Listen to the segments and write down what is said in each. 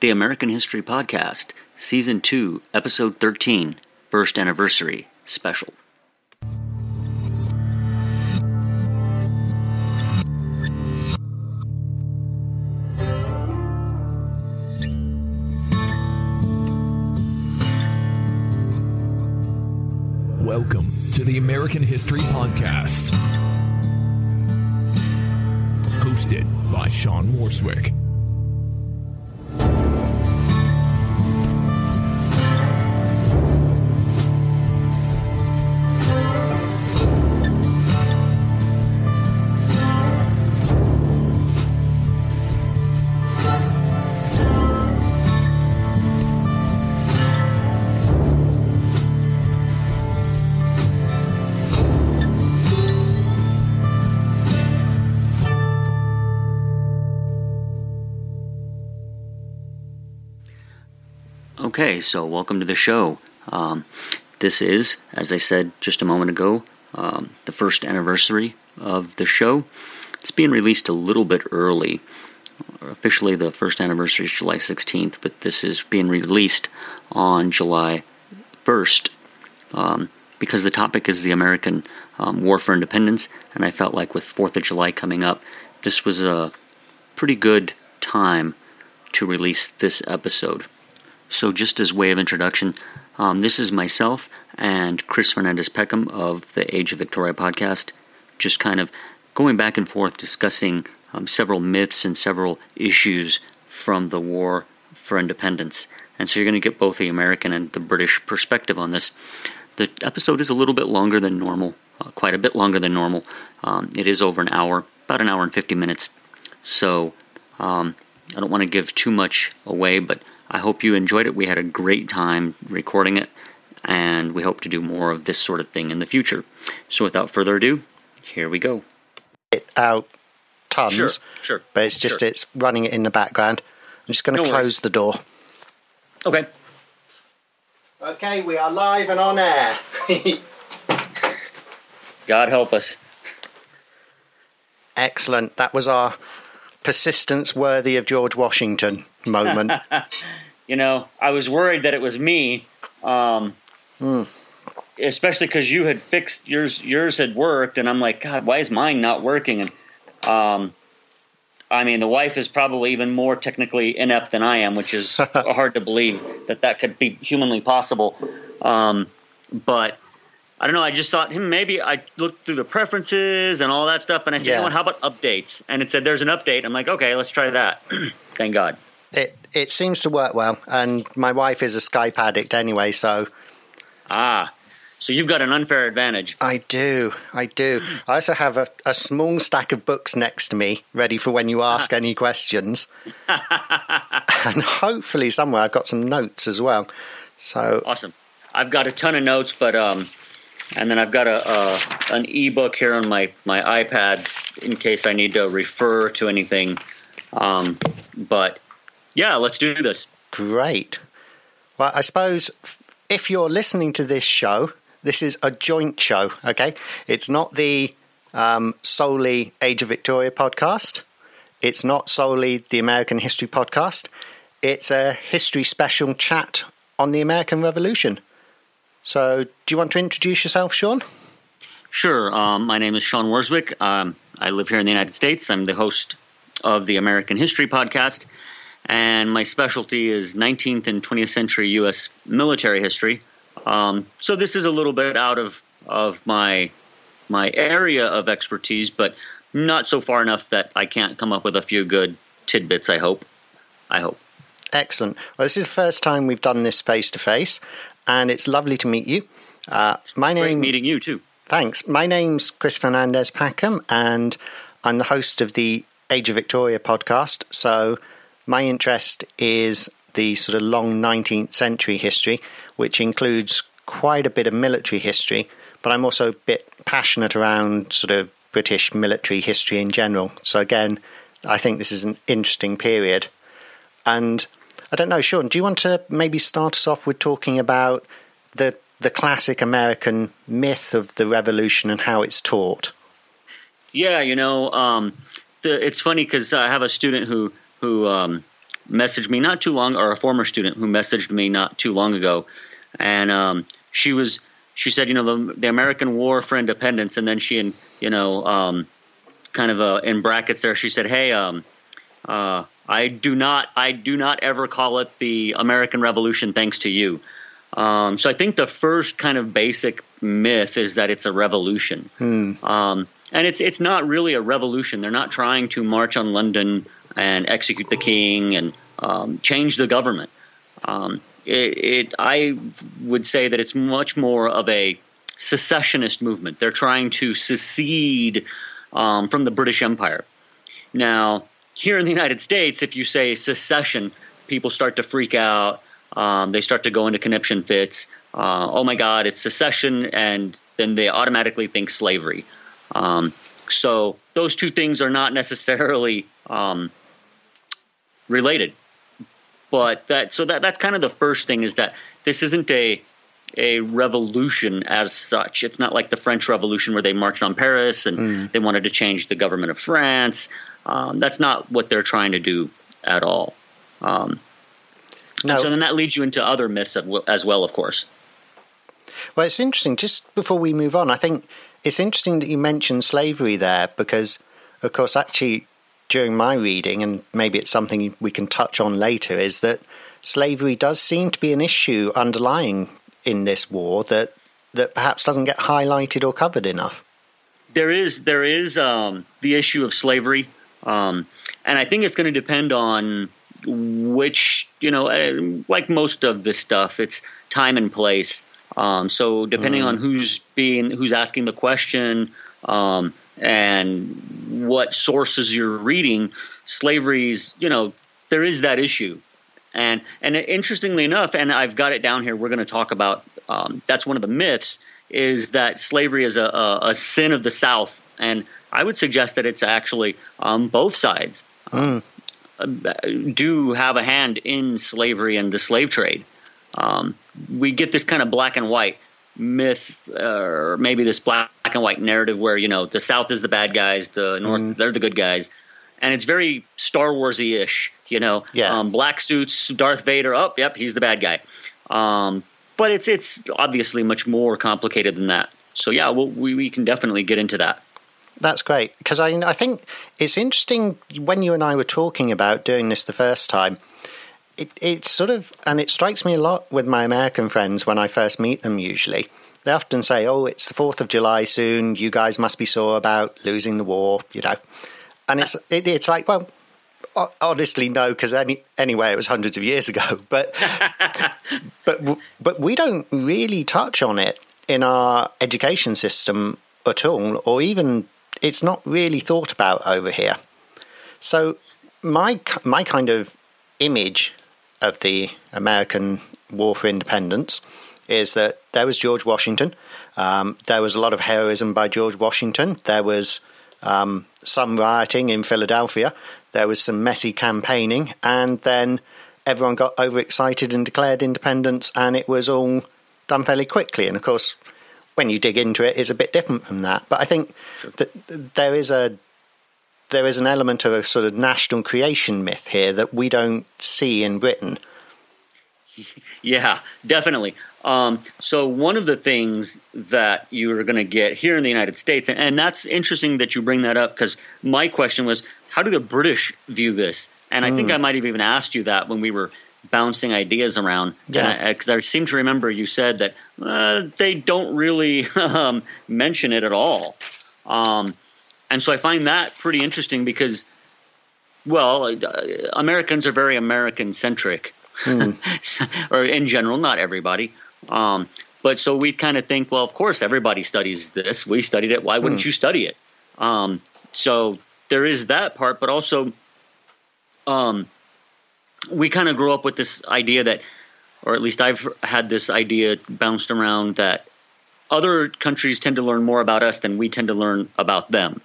The American History Podcast, Season 2, Episode 13, First Anniversary Special. Welcome to the American History Podcast. Hosted by Sean Worswick. Okay, so welcome to the show. Um, this is, as I said just a moment ago, um, the first anniversary of the show. It's being released a little bit early. Officially, the first anniversary is July 16th, but this is being released on July 1st um, because the topic is the American um, War for Independence, and I felt like with 4th of July coming up, this was a pretty good time to release this episode. So, just as way of introduction, um, this is myself and Chris Fernandez Peckham of the Age of Victoria podcast, just kind of going back and forth discussing um, several myths and several issues from the War for Independence. And so, you're going to get both the American and the British perspective on this. The episode is a little bit longer than normal, uh, quite a bit longer than normal. Um, it is over an hour, about an hour and 50 minutes. So, um, I don't want to give too much away, but I hope you enjoyed it. We had a great time recording it, and we hope to do more of this sort of thing in the future. So, without further ado, here we go. it out tons. Sure, sure, But it's just sure. it's running it in the background. I'm just going to No close worries. the door. Okay. Okay, we are live and on air. God help us. Excellent. That was our persistence worthy of George Washington moment. You know, I was worried that it was me, um, especially because you had fixed yours. Yours had worked, and I'm like, God, why is mine not working? And um, I mean, the wife is probably even more technically inept than I am, which is hard to believe that that could be humanly possible. Um, but I don't know. I just thought, hmm, maybe I looked through the preferences and all that stuff, and I said, you know Yeah. what, how about updates? And it said there's an update. I'm like, okay, let's try that. Thank God. it it seems to work well, and my wife is a Skype addict anyway, so Ah, so you've got an unfair advantage. I do, I do. I also have a, a small stack of books next to me, ready for when you ask any questions. and hopefully somewhere I've got some notes as well. So Awesome. I've got a ton of notes, but um, and then I've got a, a an ebook here on my my iPad in case I need to refer to anything. Um, but yeah, let's do this. Great. Well, I suppose if you're listening to this show, this is a joint show, okay? It's not the um, solely Age of Victoria podcast. It's not solely the American History podcast. It's a history special chat on the American Revolution. So, do you want to introduce yourself, Sean? Sure. Um, my name is Sean Worswick. Um, I live here in the United States. I'm the host of the American History Podcast, and my specialty is 19th and 20th century U.S. military history. Um, so this is a little bit out of of my my area of expertise, but not so far enough that I can't come up with a few good tidbits. I hope. I hope. Excellent. Well, this is the first time we've done this face to face, and it's lovely to meet you. Uh, my Great name meeting you too. Thanks. My name's Chris Fernandez Peckham, and I'm the host of the Age of Victoria podcast. So, my interest is the sort of long 19th century history, which includes quite a bit of military history, but I'm also a bit passionate around sort of British military history in general. So, again, I think this is an interesting period. And I don't know, Sean, do you want to maybe start us off with talking about the the classic American myth of the revolution and how it's taught? Yeah, you know, um, the, it's funny because I have a student who who um, messaged me not too long, or a former student who messaged me not too long ago, and um, she was she said, you know, the, the American War for Independence, and then she, and you know, um, kind of uh, in brackets there, she said, hey, um, uh, I do not, I do not ever call it the American Revolution, thanks to you. Um, so I think the first kind of basic myth is that it's a revolution, Hmm. um, and it's it's not really a revolution. They're not trying to march on London and execute the king and um, change the government. Um, it, it, I would say that it's much more of a secessionist movement. They're trying to secede um, from the British Empire. Now, here in the United States, if you say secession, people start to freak out. Um, they start to go into conniption fits. Uh, oh my God, it's secession, and then they automatically think slavery. Um, so those two things are not necessarily um, related. But that so that that's kind of the first thing is that this isn't a a revolution as such. It's not like the French Revolution where they marched on Paris and they wanted to change the government of France. Um, that's not what they're trying to do at all. Um, No. so then that leads you into other myths as well, of course. Well, it's interesting. Just before we move on, I think it's interesting that you mentioned slavery there because, of course, actually, during my reading, and maybe it's something we can touch on later, is that slavery does seem to be an issue underlying in this war that that perhaps doesn't get highlighted or covered enough. there is there is um, the issue of slavery, um, and I think it's going to depend on which you know, uh, like most of this stuff, it's time and place. Um, so depending on who's being who's asking the question um, and what sources you're reading, slavery's you know there is that issue. And and interestingly enough, and I've got it down here. We're going to talk about um, that's one of the myths is that slavery is a, a, a sin of the South, and I would suggest that it's actually um, both sides uh, do have a hand in slavery and the slave trade. Um, we get this kind of black and white myth, uh, or maybe this black and white narrative where you know the South is the bad guys, the North they're the good guys, and it's very Star Warsy ish. You know, Yeah. um, black suits, Darth Vader. Oh, yep, he's the bad guy. Um, but it's it's obviously much more complicated than that. So yeah, we'll, we we can definitely get into that. That's great because I I think it's interesting when you and I were talking about doing this the first time. It it's sort of and it strikes me a lot with my American friends when I first meet them. Usually, they often say, "Oh, it's the Fourth of July soon. You guys must be sore about losing the war," you know. And it's it, it's like, well, honestly, no, because any anyway, it was hundreds of years ago. But but but we don't really touch on it in our education system at all, or even it's not really thought about over here. So my my kind of image of the American War for Independence is that there was George Washington. Um, there was a lot of heroism by George Washington. There was um, some rioting in Philadelphia. There was some messy campaigning, and then everyone got overexcited and declared independence, and it was all done fairly quickly. And of course, when you dig into it, it's a bit different from that. But I think that there is a there is an element of a sort of national creation myth here that we don't see in Britain. Yeah, definitely. Um, so one of the things that you're going to get here in the United States, and, and that's interesting that you bring that up because my question was, how do the British view this? And I think I might have even asked you that when we were bouncing ideas around. Yeah. Because I, seem to remember you said that uh, they don't really um, mention it at all. Um, and so I find that pretty interesting because, well, uh, Americans are very American centric, or in general, not everybody. Um, but so we kind of think, well, of course, everybody studies this. We studied it. Why wouldn't you study it? Um, so there is that part, but also, um, we kind of grew up with this idea that, or at least I've had this idea bounced around that other countries tend to learn more about us than we tend to learn about them.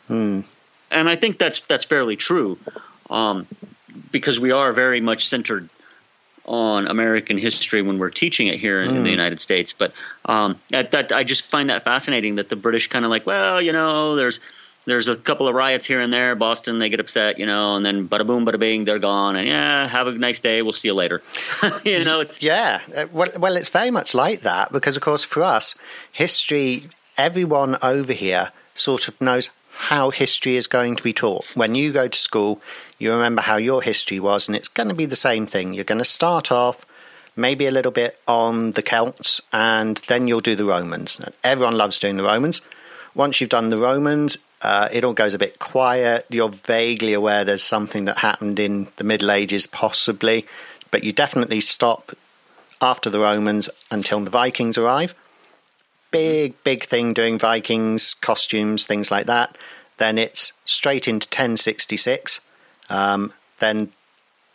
And I think that's that's fairly true, um, because we are very much centered on American history when we're teaching it here in, in the United States. But um, that, that I just find that fascinating that the British kind of like, well, you know, there's there's a couple of riots here and there. Boston, they get upset, you know, and then bada boom, bada bing, they're gone. And yeah, have a nice day. We'll see you later. you know, it's yeah. Uh, well, well, it's very much like that because, of course, for us, history. Everyone over here sort of knows how history is going to be taught. When you go to school, you remember how your history was, and it's going to be the same thing. You're going to start off maybe a little bit on the Celts, and then you'll do the Romans. Everyone loves doing the Romans. Once you've done the Romans, uh, it all goes a bit quiet. You're vaguely aware there's something that happened in the Middle Ages, possibly, but you definitely stop after the Romans until the Vikings arrive. Big, big thing doing Vikings, costumes, things like that. Then it's straight into 1066. Um, then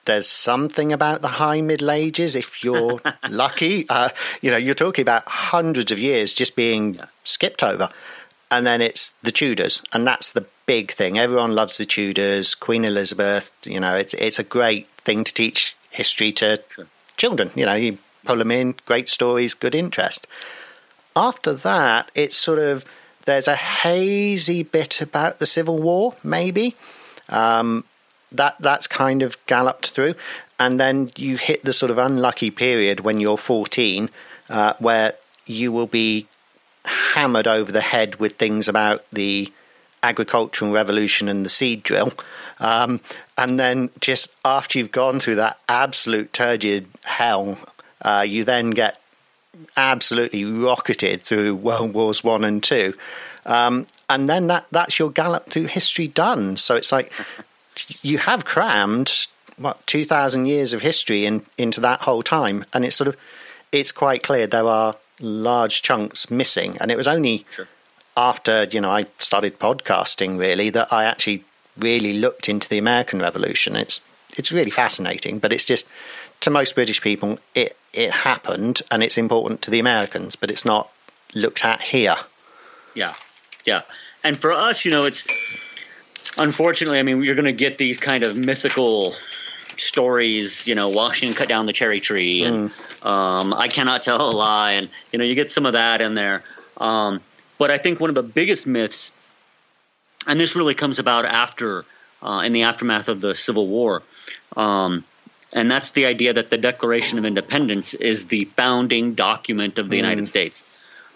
there's something about the high Middle Ages if you're lucky. Uh, you know, you're talking about hundreds of years just being yeah. skipped over and then it's the Tudors, and that's the big thing. Everyone loves the Tudors, Queen Elizabeth. You know, it's it's a great thing to teach history to sure. children. You know, you pull them in, great stories, good interest. After that, it's sort of there's a hazy bit about the Civil War, maybe. Um, that that's kind of galloped through, and then you hit the sort of unlucky period when you're 14, uh, where you will be hammered over the head with things about the agricultural revolution and the seed drill. Um, and then just after you've gone through that absolute turgid hell, uh, you then get absolutely rocketed through World Wars One and Two. Um, and then that, that's your gallop through history done. So it's like you have crammed what two thousand years of history in, into that whole time, and it's sort of it's quite clear there are large chunks missing. And it was only sure. after, you know, I started podcasting really that I actually really looked into the American Revolution. It's it's really fascinating, but it's just to most British people it it happened and it's important to the Americans, but it's not looked at here. Yeah. Yeah. And for us, you know, it's unfortunately, I mean, you're going to get these kind of mythical stories, you know, Washington cut down the cherry tree, and mm. um, I cannot tell a lie, and you know, you get some of that in there. Um, but I think one of the biggest myths, and this really comes about after, uh, in the aftermath of the Civil War, um, and that's the idea that the Declaration of Independence is the founding document of the mm. United States.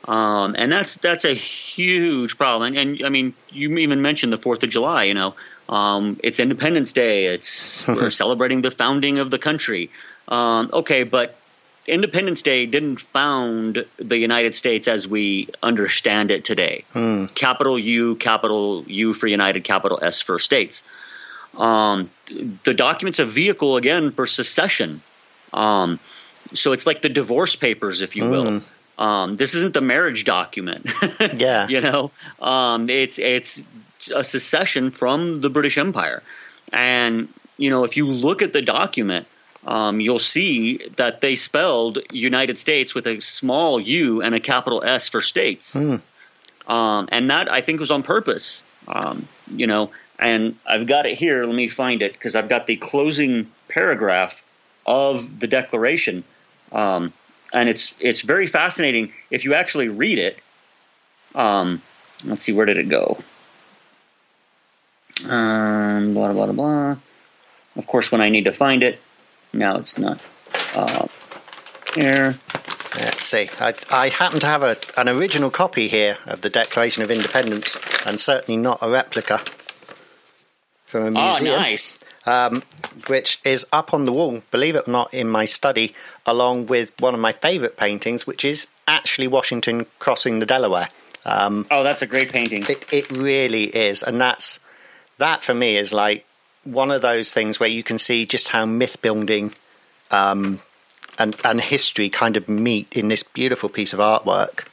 Um, and that's that's a huge problem. And, and, I mean, you even mentioned the Fourth of July. You know, um, it's Independence Day. It's we're celebrating the founding of the country. Um, okay, but Independence Day didn't found the United States as we understand it today. Hmm. Capital U, capital U for United, capital S for states. Um, the document's a vehicle again for secession. Um, so it's like the divorce papers, if you will. Hmm. Um, this isn't the marriage document. yeah, you know, um, it's it's a secession from the British Empire. And, you know, if you look at the document, um, you'll see that they spelled United States with a small u and a capital S for states. Mm. Um, and that, I think, was on purpose. Um, you know, and I've got it here. Let me find it because I've got the closing paragraph of the Declaration. Um, and it's it's very fascinating if you actually read it. Um, let's see, where did it go? Um, blah, blah, blah, blah. Of course, when I need to find it, now it's not uh, here. Let's see. I, I happen to have a, an original copy here of the Declaration of Independence, and certainly not a replica from a ah, museum. Oh, nice. Um, which is up on the wall, believe it or not, in my study, along with one of my favourite paintings, which is actually Washington crossing the Delaware. Um, oh, that's a great painting. It, it really is, and that's that for me is like one of those things where you can see just how myth building um, and and history kind of meet in this beautiful piece of artwork.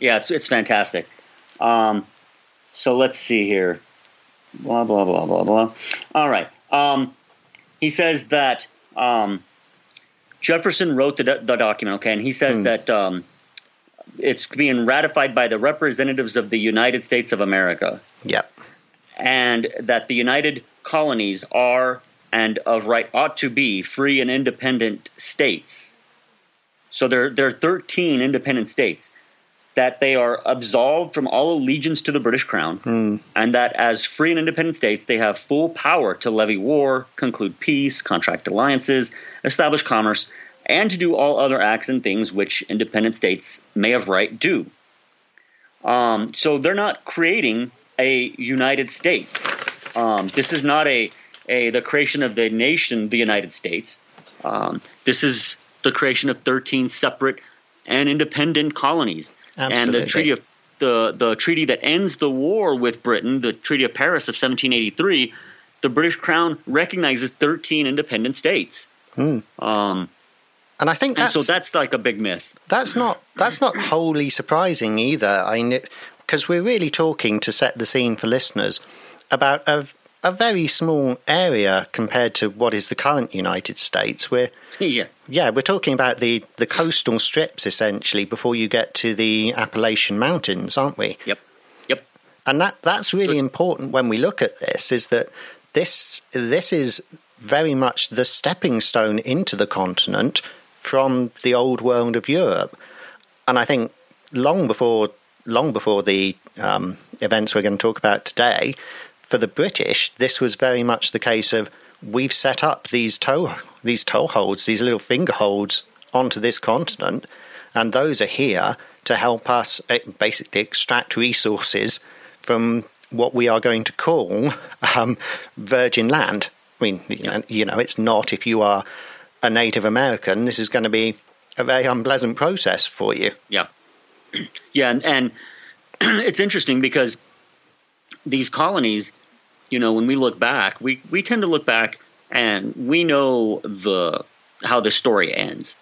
Yeah, it's it's fantastic. Um, so let's see here. Blah blah blah blah blah. All right. Um, he says that um, Jefferson wrote the, the document. Okay, and he says hmm. that um, it's being ratified by the representatives of the United States of America. Yep and that the United Colonies are and of right ought to be free and independent states. So there, there are 13 independent states. that they are absolved from all allegiance to the British Crown, and that as free and independent states, they have full power to levy war, conclude peace, contract alliances, establish commerce, and to do all other acts and things which independent states may of right do. Um, so they're not creating a United States. Um, this is not a, a the creation of the nation, the United States. Um, this is the creation of 13 separate and independent colonies. Absolutely. And the treaty of the the treaty that ends the war with Britain, the Treaty of Paris of 1783, the British Crown recognizes 13 independent states. Um, And I think and that's so that's like a big myth. that's not that's not wholly surprising either. I mean, because we're really talking to set the scene for listeners about a a very small area compared to what is the current United States. We're yeah. yeah, we're talking about the the coastal strips essentially before you get to the Appalachian Mountains, aren't we? Yep. Yep. And that that's really it's- important when we look at this is that this this is very much the stepping stone into the continent from the old world of Europe. And I think long before long before the um, events we're going to talk about today, for the British, this was very much the case of we've set up these toe these toeholds, these little finger holds onto this continent, and those are here to help us eh, basically extract resources from what we are going to call um, virgin land. I mean, you know, it's not if you are a Native American. This is going to be a very unpleasant process for you. Yeah, yeah, and, and it's interesting because these colonies, you know, when we look back, we we tend to look back and we know the how the story ends,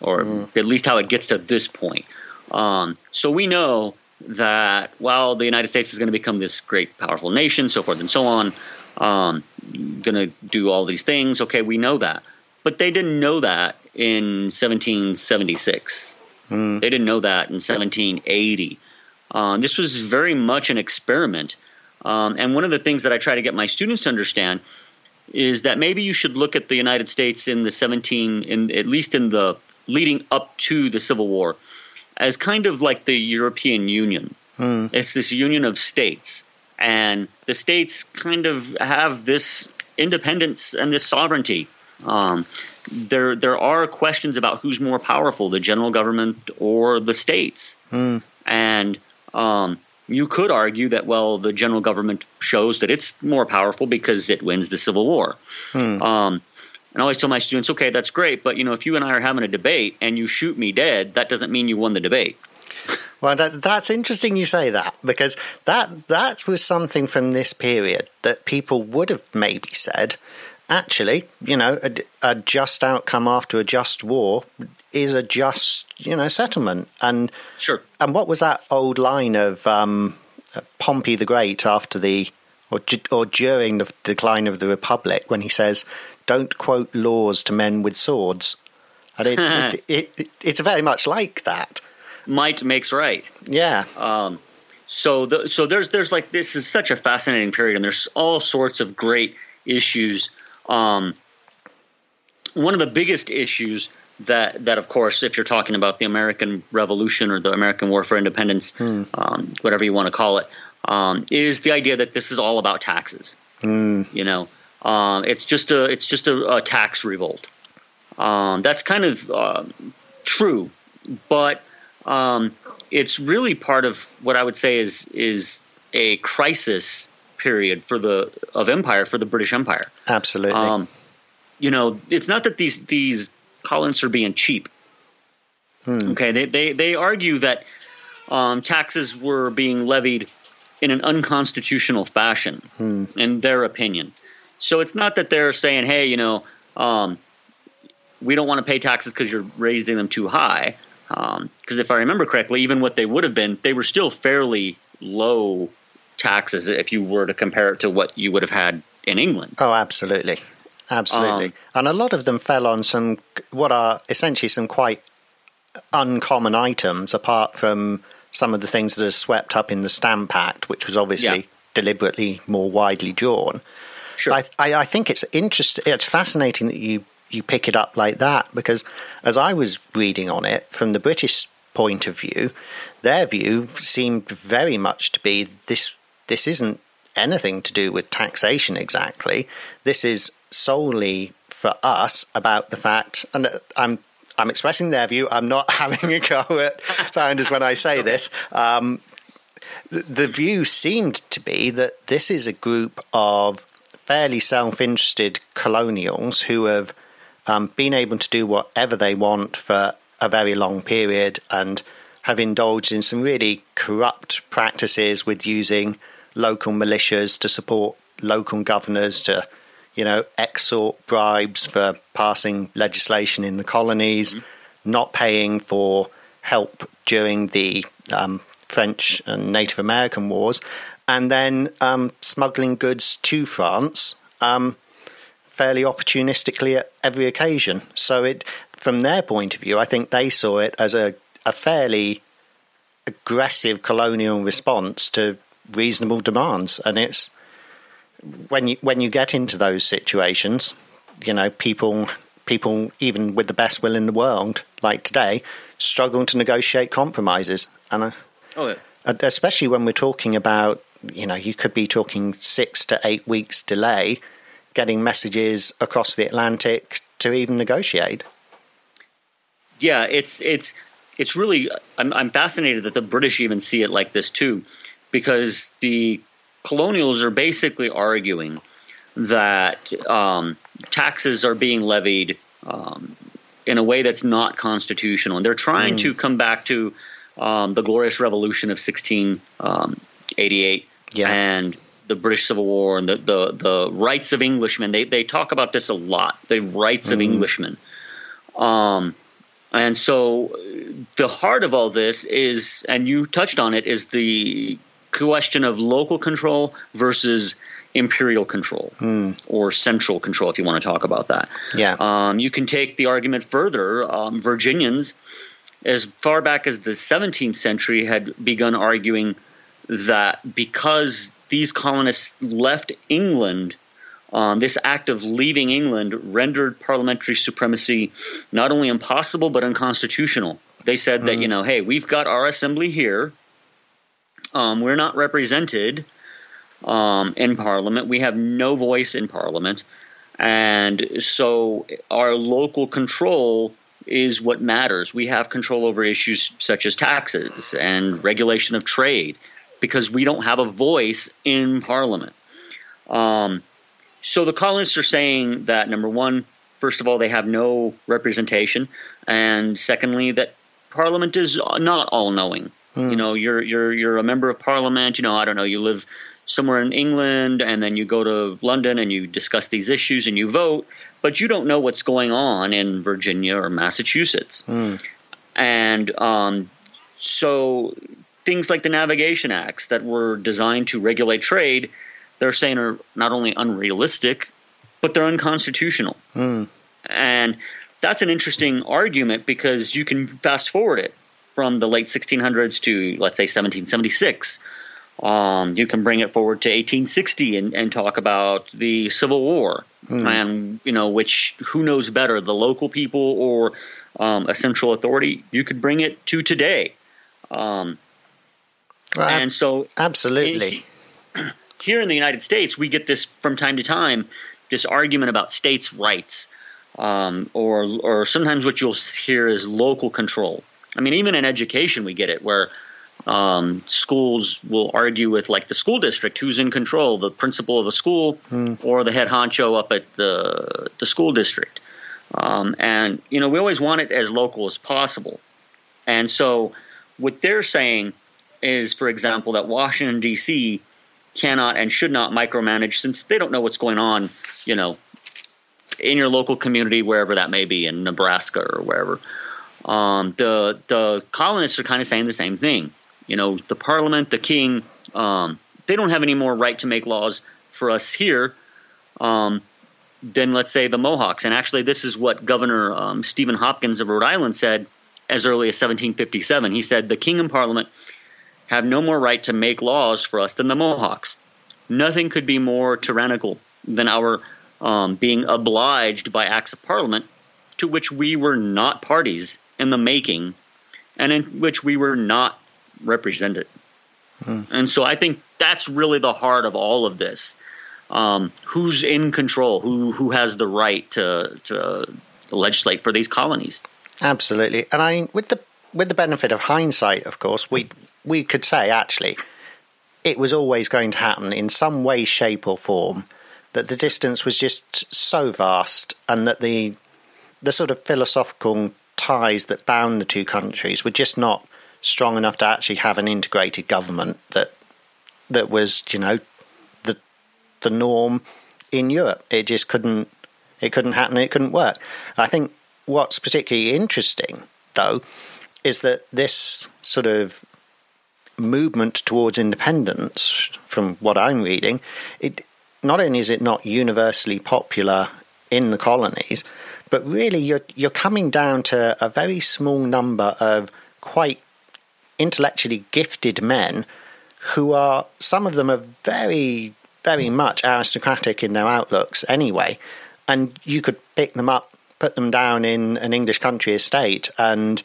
or at least how it gets to this point. Um, so we know that while the United States is going to become this great, powerful nation, so forth and so on, um, going to do all these things. Okay, we know that, but they didn't know that in 1776. They didn't know that in 1780. Um, this was very much an experiment. Um, and one of the things that I try to get my students to understand is that maybe you should look at the United States in the 17, in at least in the leading up to the Civil War, as kind of like the European Union. It's this union of states, and the states kind of have this independence and this sovereignty. Um, there, there are questions about who's more powerful, the general government or the states, and um, you could argue that well, the general government shows that it's more powerful because it wins the Civil War. Um, and I always tell my students, okay, that's great, but you know, if you and I are having a debate and you shoot me dead, that doesn't mean you won the debate. Well, that, that's interesting you say that because that that was something from this period that people would have maybe said. Actually, you know, a, a just outcome after a just war is a just, you know, settlement. And Sure. and what was that old line of um, Pompey the Great after the or or during the decline of the Republic when he says, "Don't quote laws to men with swords." And it, it, it, it it's very much like that. Might makes right. Yeah. Um, so the, so there's there's like this is such a fascinating period, and there's all sorts of great issues. Um, one of the biggest issues that that of course, if you're talking about the American Revolution or the American War for Independence, um, whatever you want to call it, um, is the idea that this is all about taxes. You know, um, it's just a it's just a, a tax revolt. Um, that's kind of um true, but um, it's really part of what I would say is is a crisis period for the of empire for the British Empire. Absolutely. Um, you know, it's not that these these colonists are being cheap. Okay, they, they they argue that um, taxes were being levied in an unconstitutional fashion, in their opinion. So it's not that they're saying, "Hey, you know, um, we don't want to pay taxes because you're raising them too high." Because if I remember correctly, even what they would have been, they were still fairly low taxes if you were to compare it to what you would have had in England. oh, absolutely. Absolutely. um, and a lot of them fell on some, what are essentially some quite uncommon items, apart from some of the things that are swept up in the Stamp Act, which was obviously Yeah. deliberately more widely drawn. Sure. I, I, I think it's interesting. It's fascinating that you you pick it up like that because as I was reading on it from the British point of view, their view seemed very much to be this. This isn't anything to do with taxation exactly. This is solely for us about the fact, and uh, I'm I'm expressing their view. I'm not having a go at founders when I say this. Um, the, the view seemed to be that this is a group of fairly self-interested colonials who have um, been able to do whatever they want for a very long period and have indulged in some really corrupt practices with using local militias to support local governors to you know extort bribes for passing legislation in the colonies mm-hmm. not paying for help during the um, French and Native American wars and then um, smuggling goods to France um, fairly opportunistically at every occasion. So it, from their point of view, I think they saw it as a, a fairly aggressive colonial response to reasonable demands, and it's when you when you get into those situations, you know, people people even with the best will in the world, like today, struggle to negotiate compromises, and uh, oh, yeah. especially when we're talking about you know, you could be talking six to eight weeks delay getting messages across the Atlantic to even negotiate. Yeah, it's it's it's really I'm I'm fascinated that the British even see it like this too, because the colonials are basically arguing that um, taxes are being levied um, in a way that's not constitutional, and they're trying mm. to come back to um, the glorious revolution of 1688 um, yeah. and the British Civil War and the, the, the rights of Englishmen. They they talk about this a lot. The rights mm. of Englishmen. Um, and so the heart of all this is, and you touched on it, is the question of local control versus imperial control mm. or central control, if you want to talk about that. Yeah. Um, you can take the argument further. Um, Virginians, as far back as the 17th century, had begun arguing that because these colonists left England, um, this act of leaving England rendered parliamentary supremacy not only impossible but unconstitutional. They said that, hmm. you know, hey, we've got our assembly here. Um, we're not represented um, in Parliament. We have no voice in Parliament. And so our local control is what matters. We have control over issues such as taxes and regulation of trade because we don't have a voice in Parliament. Um, so the colonists are saying that number one, first of all, they have no representation, and secondly, that Parliament is not all knowing. Hmm. You know, you're you're you're a member of Parliament. You know, I don't know, you live somewhere in England, and then you go to London and you discuss these issues and you vote, but you don't know what's going on in Virginia or Massachusetts. Hmm. And um, so things like the navigation acts that were designed to regulate trade, they're saying are not only unrealistic, but they're unconstitutional. Mm. And that's an interesting argument because you can fast forward it from the late 1600s to, let's say, 1776. Um, you can bring it forward to 1860 and, and talk about the Civil War, mm. and you know which who knows better, the local people or um, a central authority. You could bring it to today. Um, well, and so, absolutely. In, here in the United States, we get this from time to time this argument about states' rights, um, or or sometimes what you'll hear is local control. I mean, even in education, we get it where um, schools will argue with like the school district who's in control, the principal of the school hmm. or the head honcho up at the the school district. Um, and you know, we always want it as local as possible. And so, what they're saying is, for example, that Washington D.C. cannot and should not micromanage since they don't know what's going on, you know, in your local community, wherever that may be, in Nebraska or wherever. Um, the the colonists are kind of saying the same thing. You know, the Parliament, the King, um, they don't have any more right to make laws for us here um, than, let's say, the Mohawks. And actually, this is what Governor um, Stephen Hopkins of Rhode Island said as early as 1757. He said, "The King and Parliament have no more right to make laws for us than the Mohawks. Nothing could be more tyrannical than our um, being obliged by acts of parliament to which we were not parties in the making and in which we were not represented. And so I think that's really the heart of all of this. Um, who's in control? Who who has the right to to legislate for these colonies? Absolutely, and I mean, with the with the benefit of hindsight, of course, we we could say actually it was always going to happen in some way, shape, or form. That the distance was just so vast, and that the the sort of philosophical ties that bound the two countries were just not strong enough to actually have an integrated government that that was, you know, the the norm in Europe. It just couldn't it couldn't happen. It couldn't work. I think what's particularly interesting, though, is that this sort of movement towards independence, from what I'm reading, it not only is it not universally popular in the colonies, but really you're you're coming down to a very small number of quite intellectually gifted men who are some of them are very very much aristocratic in their outlooks anyway. And you could pick them up put them down in an english country estate and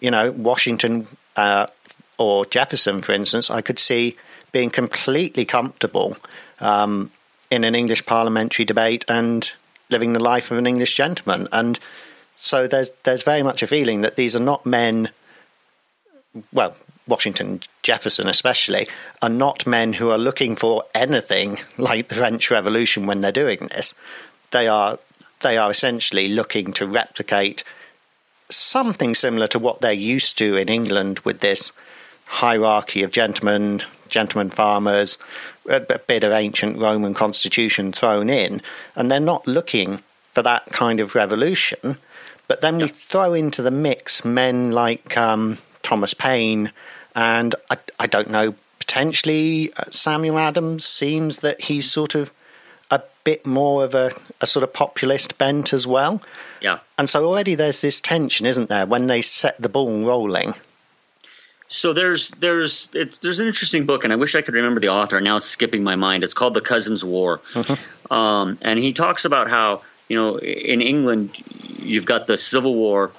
you know washington uh, or jefferson for instance i could see being completely comfortable um, in an english parliamentary debate and living the life of an english gentleman and so there's there's very much a feeling that these are not men well, Washington, Jefferson especially, are not men who are looking for anything like the French Revolution when they're doing this. They are they are essentially looking to replicate something similar to what they're used to in England with this hierarchy of gentlemen, gentlemen farmers, a bit of ancient Roman constitution thrown in, and they're not looking for that kind of revolution. But then we throw into the mix men like um, Thomas Paine, and I, I don't know, potentially uh, Samuel Adams seems that he's sort of a bit more of a, a sort of populist bent as well. Yeah. And so already there's this tension, isn't there, when they set the ball rolling? So there's there's it's there's an interesting book, and I wish I could remember the author. Now it's skipping my mind. It's called The Cousins' War, um, and he talks about how you know in England you've got the Civil War,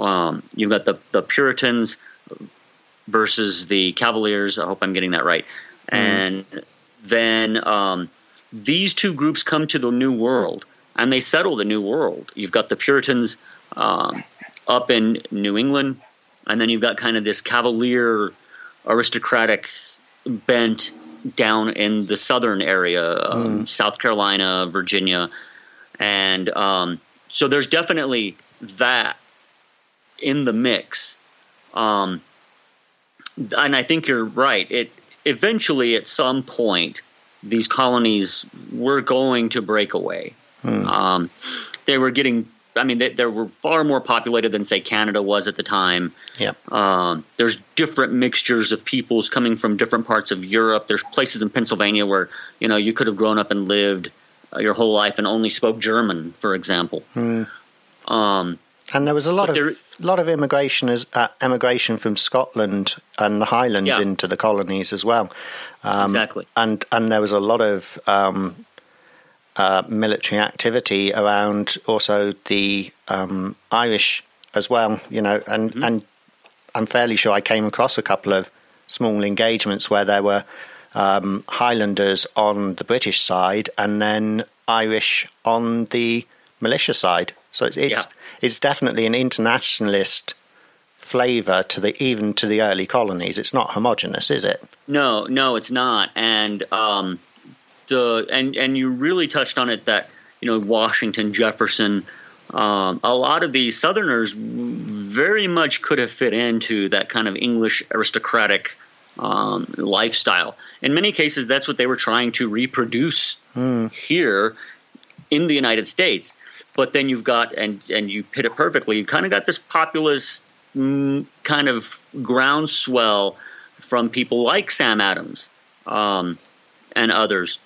um, you've got the the Puritans versus the Cavaliers. I hope I'm getting that right. And then um, these two groups come to the New World and they settle the New World. You've got the Puritans um, up in New England, and then you've got kind of this Cavalier aristocratic bent down in the southern area, um, South Carolina, Virginia. And um, so there's definitely that in the mix. Um, and I think you're right. It eventually, at some point, these colonies were going to break away. Um, they were getting. I mean, they, they were far more populated than say Canada was at the time. Yeah. Um, there's different mixtures of peoples coming from different parts of Europe. There's places in Pennsylvania where you know you could have grown up and lived uh, your whole life and only spoke German, for example. Um, And there was a lot of there- lot of immigration as uh, emigration from Scotland and the Highlands Yeah. into the colonies as well. Um, Exactly. And and there was a lot of um, uh, military activity around also the um, Irish as well. You know, and Mm-hmm. and I'm fairly sure I came across a couple of small engagements where there were um, Highlanders on the British side and then Irish on the militia side. So it's it's, Yeah. it's definitely an internationalist flavour to the even to the early colonies. It's not homogenous, is it? No, no, it's not. And um, the and and you really touched on it that you know Washington, Jefferson, um, a lot of these Southerners very much could have fit into that kind of English aristocratic um, lifestyle. In many cases, that's what they were trying to reproduce here in the United States. But then you've got and and you hit it perfectly. You kind of got this populist mm, kind of groundswell from people like Sam Adams um, and others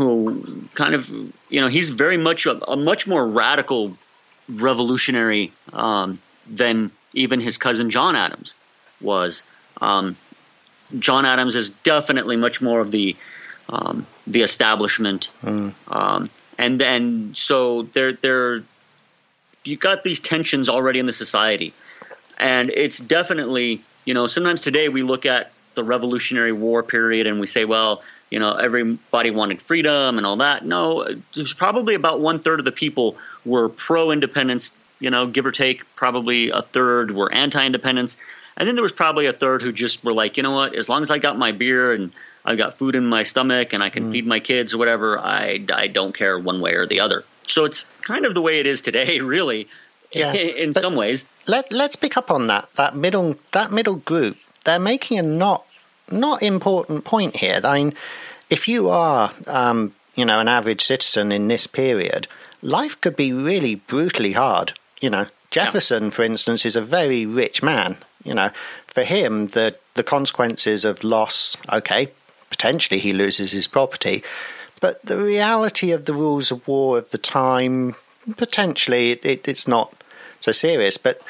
who kind of you know he's very much a, a much more radical revolutionary um, than even his cousin John Adams was. Um, John Adams is definitely much more of the um, the establishment, um, and then so there there you got these tensions already in the society, and it's definitely you know sometimes today we look at the Revolutionary War period and we say, well, you know, everybody wanted freedom and all that. No, there's probably about one third of the people were pro independence, you know, give or take. Probably a third were anti independence. And then there was probably a third who just were like, you know what, as long as I got my beer and I've got food in my stomach and I can mm. feed my kids or whatever, I, I don't care one way or the other. So it's kind of the way it is today, really, yeah. in some ways. Let, let's pick up on that, that middle, that middle group. They're making a not, not important point here. I mean, if you are, um, you know, an average citizen in this period, life could be really brutally hard. You know, Jefferson, yeah. for instance, is a very rich man. You know, for him, the the consequences of loss, okay, potentially he loses his property, but the reality of the rules of war of the time, potentially it, it, it's not so serious. But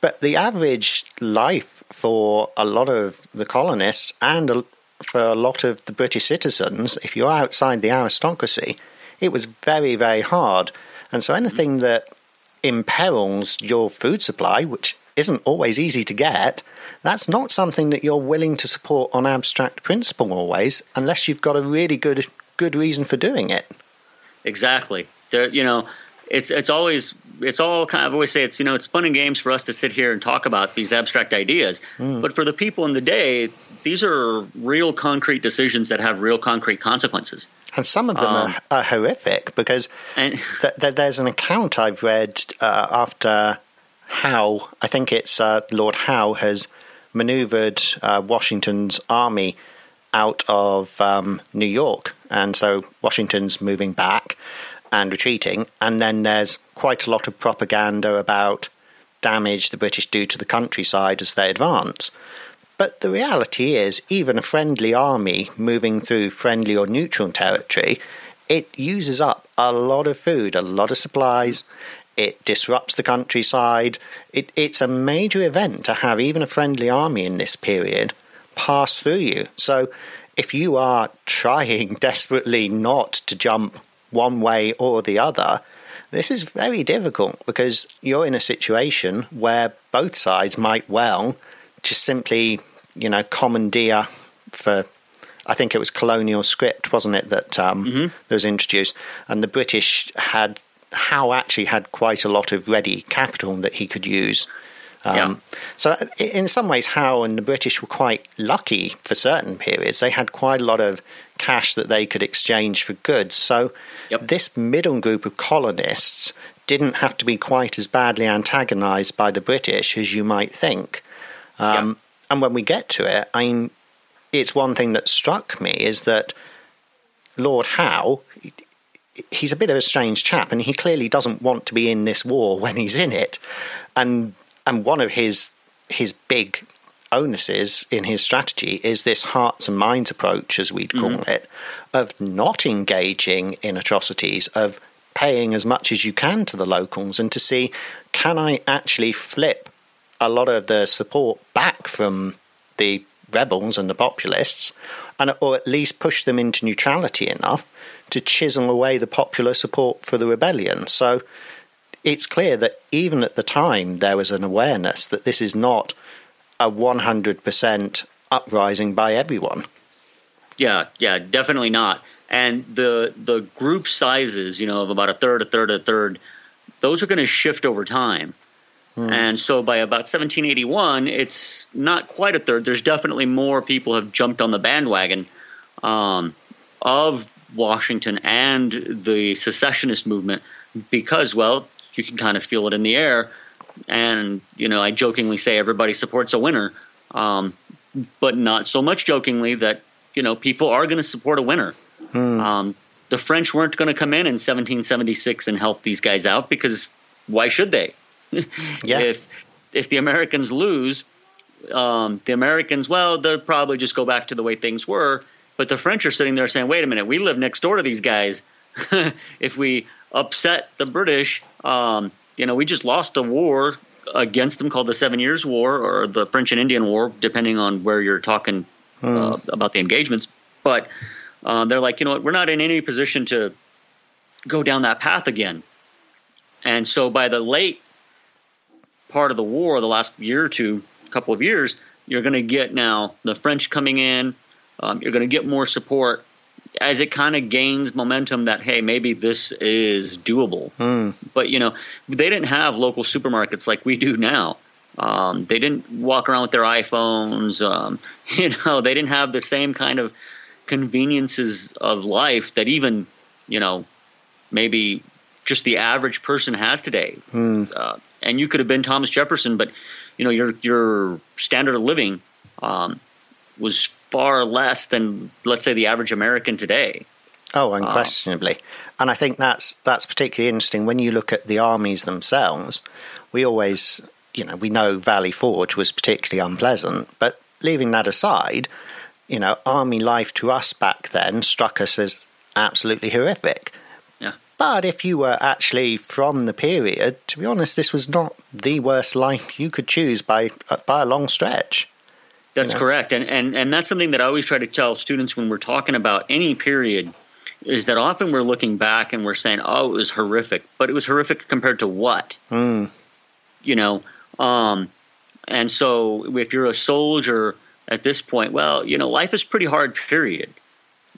but the average life for a lot of the colonists and for a lot of the British citizens, if you're outside the aristocracy, it was very very hard. And so anything mm-hmm. that imperils your food supply, which isn't always easy to get, that's not something that you're willing to support on abstract principle always, unless you've got a really good good reason for doing it. Exactly. There, you know, it's it's always it's all kind of I always say it's you know it's fun and games for us to sit here and talk about these abstract ideas, mm. but for the people in the day, these are real concrete decisions that have real concrete consequences. And some of them um, are, are, horrific because and, th- th- there's an account I've read uh, after Howe, I think it's uh, Lord Howe, has maneuvered uh, Washington's army out of um, New York. And so Washington's moving back and retreating. And then there's quite a lot of propaganda about damage the British do to the countryside as they advance. But the reality is, even a friendly army moving through friendly or neutral territory, it uses up a lot of food, a lot of supplies. It disrupts the countryside. It, it's a major event to have even a friendly army in this period pass through you. So if you are trying desperately not to jump one way or the other, this is very difficult because you're in a situation where both sides might well just simply, you know, commandeer for. I think it was colonial script, wasn't it, that um, mm-hmm. that was introduced, and the British had Howe actually had quite a lot of ready capital that he could use. Um, yeah. So, in some ways, Howe and the British were quite lucky for certain periods. They had quite a lot of cash that they could exchange for goods. So, yep. this middle group of colonists didn't have to be quite as badly antagonized by the British as you might think. Um, yep. And when we get to it, I mean, it's one thing that struck me is that Lord Howe, he's a bit of a strange chap, and he clearly doesn't want to be in this war when he's in it. And and one of his his big onuses in his strategy is this hearts and minds approach, as we'd call mm-hmm. it, of not engaging in atrocities, of paying as much as you can to the locals, and to see can I actually flip a lot of the support back from the rebels and the populists, and or at least push them into neutrality enough to chisel away the popular support for the rebellion. So it's clear that even at the time there was an awareness that this is not a 100% uprising by everyone. Yeah, yeah, definitely not. And the the group sizes, you know, of about a third, a third, a third, those are going to shift over time. Hmm. And so by about 1781, it's not quite a third. There's definitely more people have jumped on the bandwagon um, of Washington and the secessionist movement because, well, you can kind of feel it in the air. And, you know, I jokingly say everybody supports a winner, um, but not so much jokingly that, you know, people are going to support a winner. Hmm. Um, the French weren't going to come in in 1776 and help these guys out because why should they? yeah. If if the Americans lose, um, the Americans, well, they'll probably just go back to the way things were. But the French are sitting there saying, wait a minute, we live next door to these guys. if we upset the British, um, you know, we just lost a war against them called the Seven Years' War or the French and Indian War, depending on where you're talking hmm. uh, about the engagements. But uh, they're like, you know what, we're not in any position to go down that path again. And so by the late part of the war, the last year or two, couple of years, you're going to get now the French coming in. Um, you're going to get more support as it kind of gains momentum that hey maybe this is doable Mm. but you know they didn't have local supermarkets like we do now um, they didn't walk around with their iphones um, you know they didn't have the same kind of conveniences of life that even you know maybe just the average person has today Mm. uh, and you could have been thomas jefferson but you know your your standard of living um, was far less than let's say the average american today Oh, unquestionably. Ah. and I think that's that's particularly interesting when you look at the armies themselves. We always, you know, we know Valley Forge was particularly unpleasant, but leaving that aside, you know, army life to us back then struck us as absolutely horrific. Yeah. But if you were actually from the period, to be honest, this was not the worst life you could choose by by a long stretch. That's know? correct, and and and that's something that I always try to tell students when we're talking about any period, is that often we're looking back and we're saying, "Oh, it was horrific," but it was horrific compared to what? Mm. You know, um, and so if you're a soldier at this point, well, you know, life is pretty hard. Period.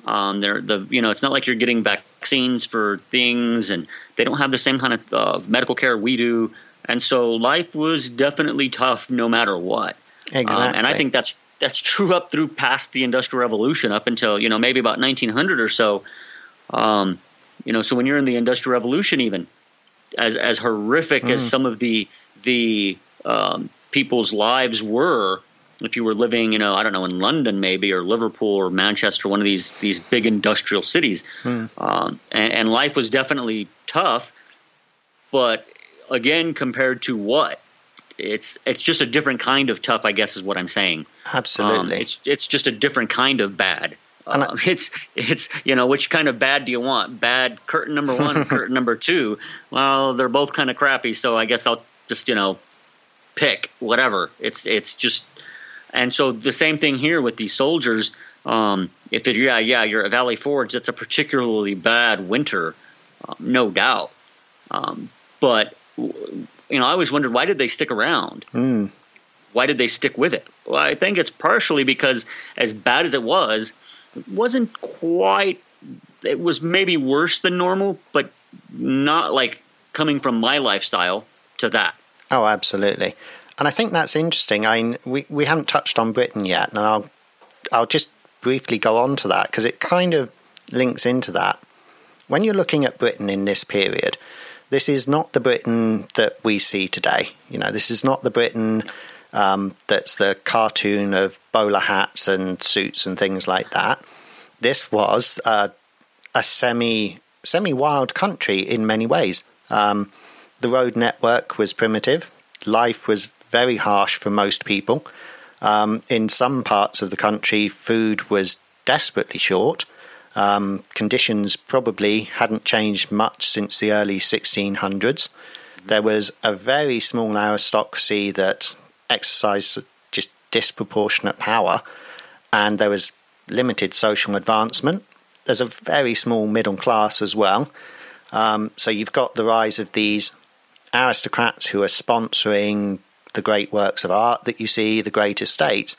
Um, they're the you know, it's not like you're getting vaccines for things, and they don't have the same kind of uh, medical care we do, and so life was definitely tough no matter what. Exactly. Um, and I think that's that's true up through past the Industrial Revolution, up until you know maybe about 1900 or so. Um, you know, so when you're in the Industrial Revolution, even as as horrific as Mm. some of the the um, people's lives were, if you were living, you know, I don't know, in London maybe or Liverpool or Manchester, one of these these big industrial cities, Hmm. um, and, and life was definitely tough. But again, compared to what? It's it's just a different kind of tough, I guess, is what I'm saying. Um, Absolutely. it's it's just a different kind of bad. I- Um, it's it's you know which kind of bad do you want? Bad curtain number one, curtain number two. Well, they're both kind of crappy, so I guess I'll just you know pick whatever. It's it's just and so the same thing here with these soldiers. Um, if it, yeah yeah you're at Valley Forge, it's a particularly bad winter, um, no doubt. Um, but w- you know I always wondered why did they stick around? Mm. why did they stick with it? Well, I think it's partially because, as bad as it was, it wasn't quite. It was maybe worse than normal, but not like coming from my lifestyle to that. Oh, absolutely. And I think that's interesting. I mean, we we haven't touched on Britain yet, and I'll I'll just briefly go on to that because it kind of links into that. When you're looking at Britain in this period, this is not the Britain that we see today. You know, this is not the Britain um, that's the cartoon of bowler hats and suits and things like that. This was uh, a semi semi wild country in many ways. Um, the road network was primitive. Life was very harsh for most people. Um, in some parts of the country, food was desperately short. Um, conditions probably hadn't changed much since the early 1600s. There was a very small aristocracy that exercised just disproportionate power, and there was limited social advancement. There's a very small middle class as well. Um, so you've got the rise of these aristocrats who are sponsoring the great works of art that you see, the great estates.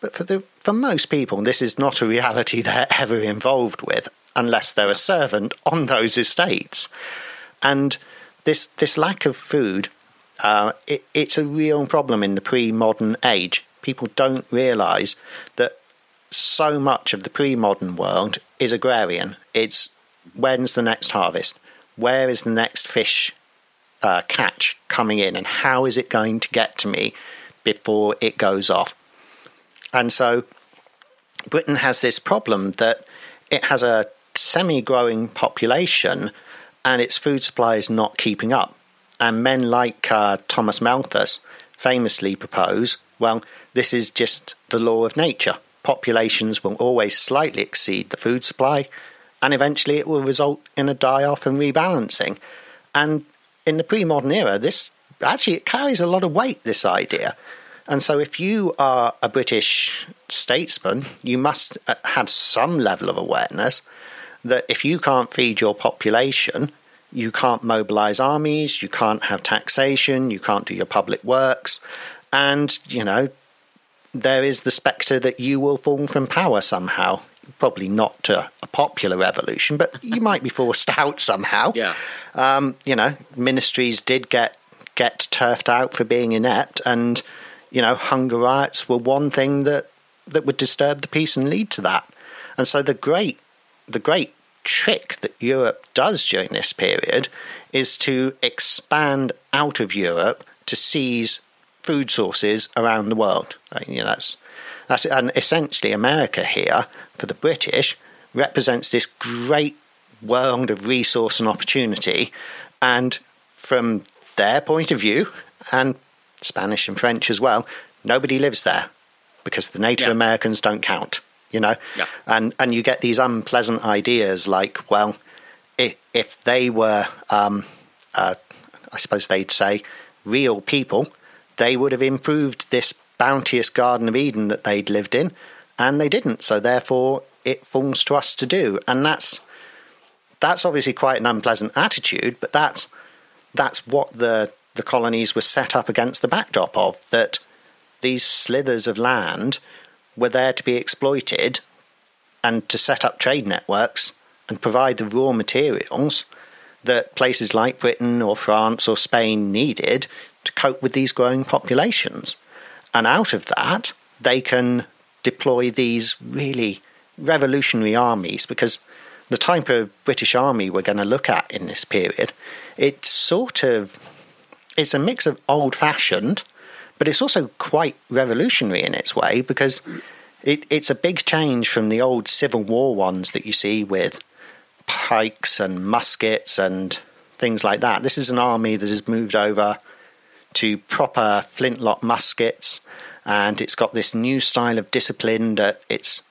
But for the for most people, this is not a reality they're ever involved with, unless they're a servant on those estates. And this this lack of food, uh, it, it's a real problem in the pre-modern age. People don't realise that so much of the pre-modern world is agrarian. It's when's the next harvest? Where is the next fish uh, catch coming in, and how is it going to get to me before it goes off? And so Britain has this problem that it has a semi growing population and its food supply is not keeping up. And men like uh, Thomas Malthus famously propose well, this is just the law of nature. Populations will always slightly exceed the food supply, and eventually it will result in a die off and rebalancing. And in the pre modern era, this actually it carries a lot of weight, this idea. And so, if you are a British statesman, you must uh, have some level of awareness that if you can't feed your population, you can't mobilize armies, you can't have taxation, you can't do your public works, and, you know, there is the spectre that you will fall from power somehow. Probably not to a popular revolution, but you might be forced out somehow. Yeah. Um, you know, ministries did get get turfed out for being inept, and you know, hunger riots were one thing that that would disturb the peace and lead to that. And so the great the great trick that Europe does during this period is to expand out of Europe to seize food sources around the world. You know, that's that's and essentially America here for the British represents this great world of resource and opportunity, and from their point of view, and Spanish and French as well, nobody lives there because the Native Yeah. Americans don't count. You know, Yeah. and and you get these unpleasant ideas like, well, if if they were, um, uh, I suppose they'd say, real people, they would have improved this bounteous Garden of Eden that they'd lived in, and they didn't. So therefore, it falls to us to do, and that's that's obviously quite an unpleasant attitude, but that's that's what the the colonies were set up against the backdrop of that these slithers of land were there to be exploited and to set up trade networks and provide the raw materials that places like Britain or France or Spain needed to cope with these growing populations. And out of that, they can deploy these really revolutionary armies because the type of British army we're going to look at in this period, it's sort of it's a mix of old fashioned, but it's also quite revolutionary in its way because it, it's a big change from the old Civil War ones that you see with pikes and muskets and things like that. This is an army that has moved over to proper flintlock muskets, and it's got this new style of discipline that it's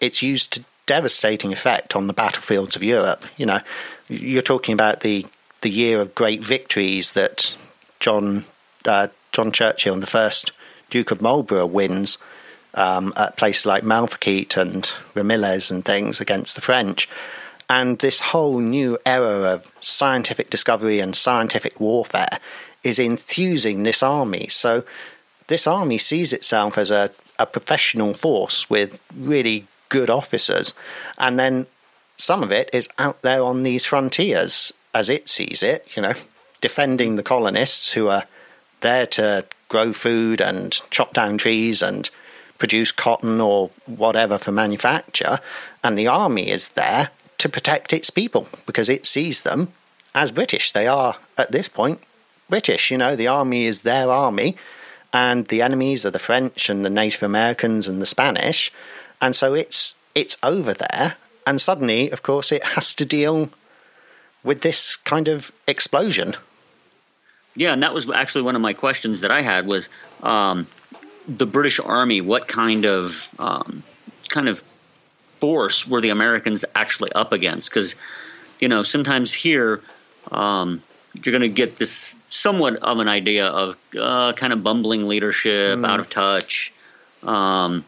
it's used to devastating effect on the battlefields of Europe. You know, you're talking about the the year of great victories that John uh, John Churchill and the first Duke of Marlborough wins um, at places like Malplaquet and Ramillies and things against the French. And this whole new era of scientific discovery and scientific warfare is infusing this army. So this army sees itself as a, a professional force with really good officers. And then some of it is out there on these frontiers as it sees it, you know, defending the colonists who are there to grow food and chop down trees and produce cotton or whatever for manufacture. And the army is there to protect its people because it sees them as British. They are, at this point, British. You know, the army is their army, and the enemies are the French and the Native Americans and the Spanish. And so it's it's over there, and suddenly, of course, it has to deal with this kind of explosion. Yeah, and that was actually one of my questions that I had was um, the British Army. What kind of um, kind of force were the Americans actually up against? Because you know sometimes here um, you're going to get this somewhat of an idea of uh, kind of bumbling leadership, out of touch. Um,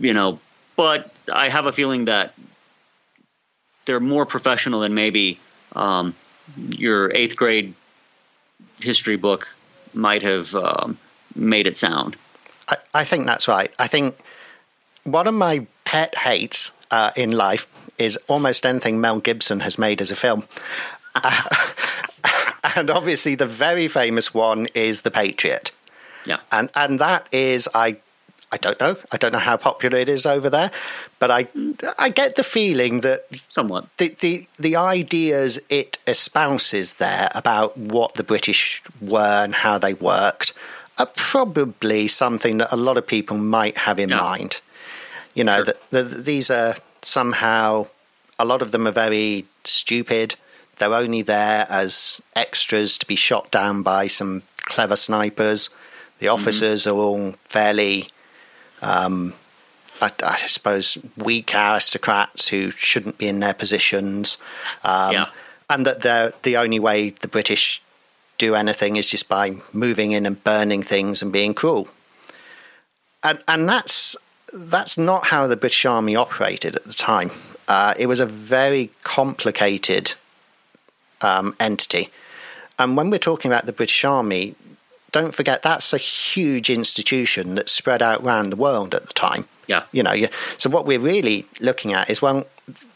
you know, but I have a feeling that they're more professional than maybe um, your eighth grade history book might have um, made it sound. I, I think that's right. I think one of my pet hates uh, in life is almost anything Mel Gibson has made as a film. and obviously, the very famous one is The Patriot. Yeah. and and that is I I don't know I don't know how popular it is over there, but I I get the feeling that Somewhat. the the the ideas it espouses there about what the British were and how they worked are probably something that a lot of people might have in Yeah. mind. You know Sure. that the, these are somehow a lot of them are very stupid. They're only there as extras to be shot down by some clever snipers. The mm-hmm. officers are all fairly I, I suppose, weak aristocrats who shouldn't be in their positions. Um, Yeah. And that the only way the British do anything is just by moving in and burning things and being cruel. And, and that's, that's not how the British Army operated at the time. Uh, it was a very complicated um, entity. And when we're talking about the British Army, don't forget that's a huge institution that's spread out around the world at the time. Yeah. You know, so what we're really looking at is well,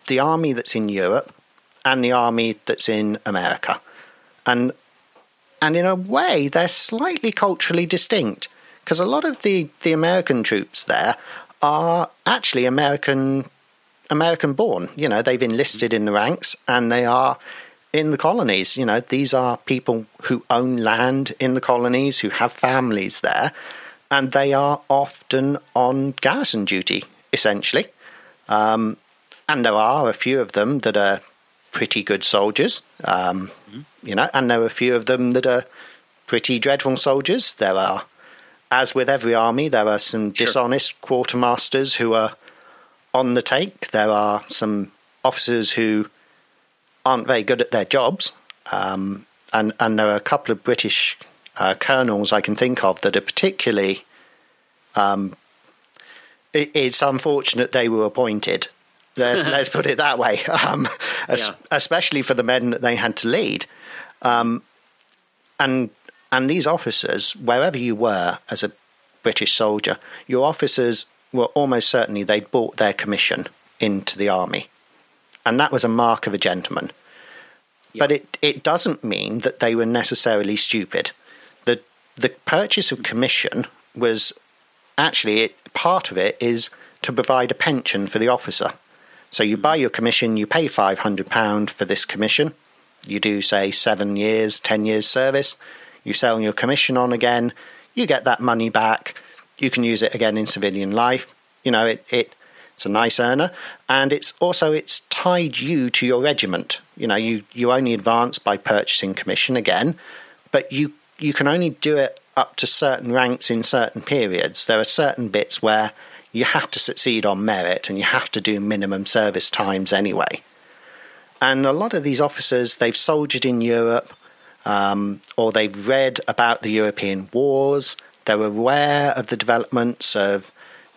the army that's in Europe and the army that's in America, and and in a way they're slightly culturally distinct because a lot of the the American troops there are actually American American born. You know, they've enlisted in the ranks and they are in the colonies. You know, these are people who own land in the colonies, who have families there, and they are often on garrison duty, essentially. Um, and there are a few of them that are pretty good soldiers, um, you know, and there are a few of them that are pretty dreadful soldiers. There are, as with every army, there are some dishonest quartermasters who are on the take. There are some officers who aren't very good at their jobs, um, and and there are a couple of British uh, colonels I can think of that are particularly. Um, it, it's unfortunate they were appointed. Let's, let's put it that way. Um, Yeah. Especially for the men that they had to lead, um, and and these officers, wherever you were as a British soldier, your officers were almost certainly they'd bought their commission into the army, and that was a mark of a gentleman. But it, it doesn't mean that they were necessarily stupid. The the purchase of commission was actually it, part of it is to provide a pension for the officer. So you buy your commission, you pay five hundred pound for this commission. You do say seven years, ten years service. You sell your commission on again. You get that money back. You can use it again in civilian life. You know it. it it's a nice earner, and it's also it's tied you to your regiment. You know you you only advance by purchasing commission again, but you you can only do it up to certain ranks in certain periods. There are certain bits where you have to succeed on merit and you have to do minimum service times anyway. And a lot of these officers, they've soldiered in Europe um, or they've read about the European wars. They're aware of the developments of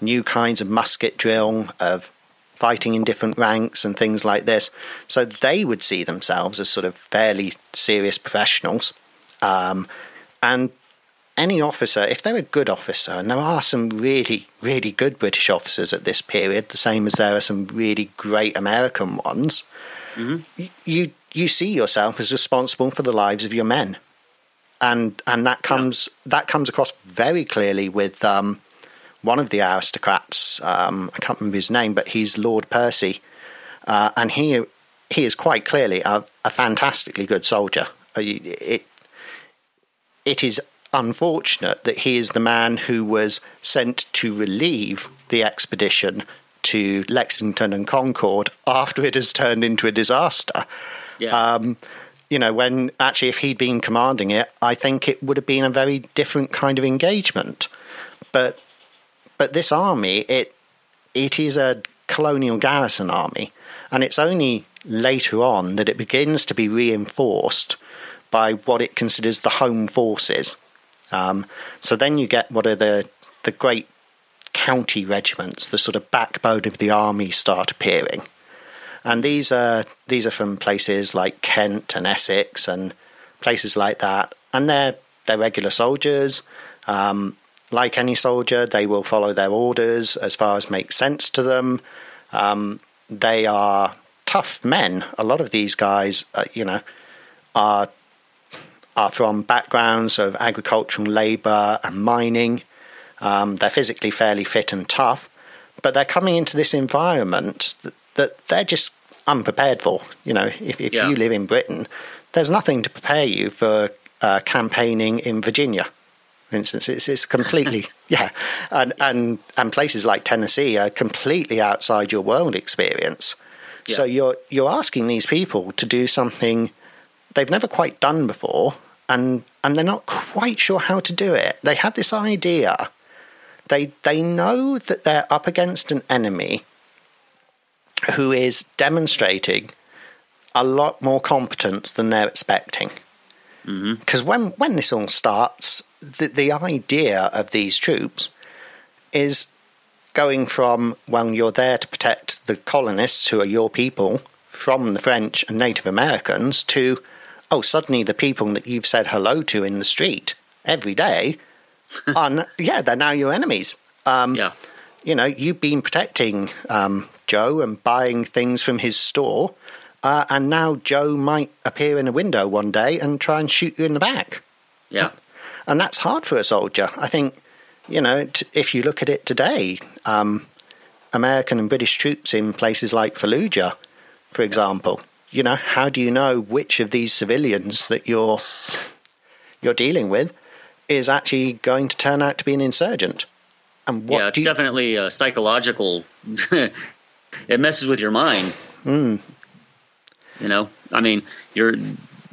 new kinds of musket drill, of fighting in different ranks and things like this. So they would see themselves as sort of fairly serious professionals. Um, and any officer, if they're a good officer, and there are some really, really good British officers at this period, the same as there are some really great American ones, y- you you see yourself as responsible for the lives of your men, and and that comes that comes across very clearly with um, one of the aristocrats. Um, I can't remember his name, but he's Lord Percy, uh, and he he is quite clearly a, a fantastically good soldier. Uh, It it is unfortunate that he is the man who was sent to relieve the expedition to Lexington and Concord after it has turned into a disaster. Yeah. Um, you know, when actually, if he'd been commanding it, I think it would have been a very different kind of engagement. But but this army, it it is a colonial garrison army, and it's only later on that it begins to be reinforced by what it considers the home forces. Um, so then you get what are the the great county regiments, the sort of backbone of the army, start appearing, and these are these are from places like Kent and Essex and places like that, and they're they're regular soldiers. Um, like any soldier, they will follow their orders as far as makes sense to them. Um, they are tough men. A lot of these guys, uh, you know, are are from backgrounds of agricultural labour and mining. Um, they're physically fairly fit and tough, but they're coming into this environment that, that they're just unprepared for. You know, if, if Yeah. you live in Britain, there's nothing to prepare you for uh, campaigning in Virginia. For instance, it's, it's completely yeah, and and and places like Tennessee are completely outside your world experience. So you're you're asking these people to do something they've never quite done before and and they're not quite sure how to do it. They have this idea. They they know that they're up against an enemy who is demonstrating a lot more competence than they're expecting. Because when, when this all starts, the, the idea of these troops is going from, well, you're there to protect the colonists who are your people from the French and Native Americans to, oh, suddenly the people that you've said hello to in the street every day are, yeah, they're now your enemies. Um, yeah. You know, you've been protecting um, Joe and buying things from his store, uh, and now Joe might appear in a window one day and try and shoot you in the back. Yeah. And that's hard for a soldier. I think, you know, t- if you look at it today, um, American and British troops in places like Fallujah, for example, you know, how do you know which of these civilians that you're you're dealing with is actually going to turn out to be an insurgent? And what yeah, it's you, definitely a psychological. it messes with your mind. Mm. You know, I mean, you're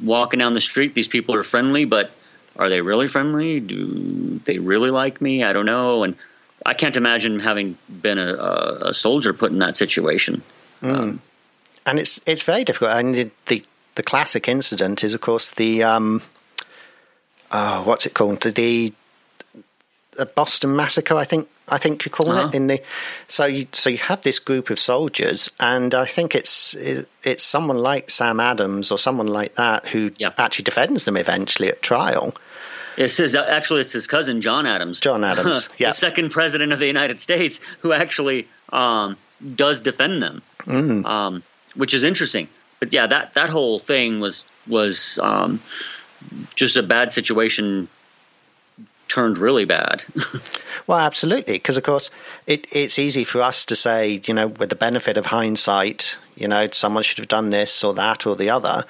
walking down the street. These people are friendly, but are they really friendly? Do they really like me? I don't know. And I can't imagine having been a, a, soldier put in that situation. Mm. Um, and it's it's very difficult. And the, the the classic incident is, of course, the um, oh, what's it called? The, the Boston Massacre, I think. I think you call Uh-huh. it in the. So you so you have this group of soldiers, and I think it's it, it's someone like Sam Adams or someone like that who Yeah. actually defends them eventually at trial. It's his actually it's his cousin John Adams. John Adams, yeah. the second president of the United States, who actually um, does defend them, Mm. um, which is interesting. But yeah, that that whole thing was was um, just a bad situation turned really bad. Well, absolutely, because of course it, it's easy for us to say, you know, with the benefit of hindsight, you know, someone should have done this or that or the other.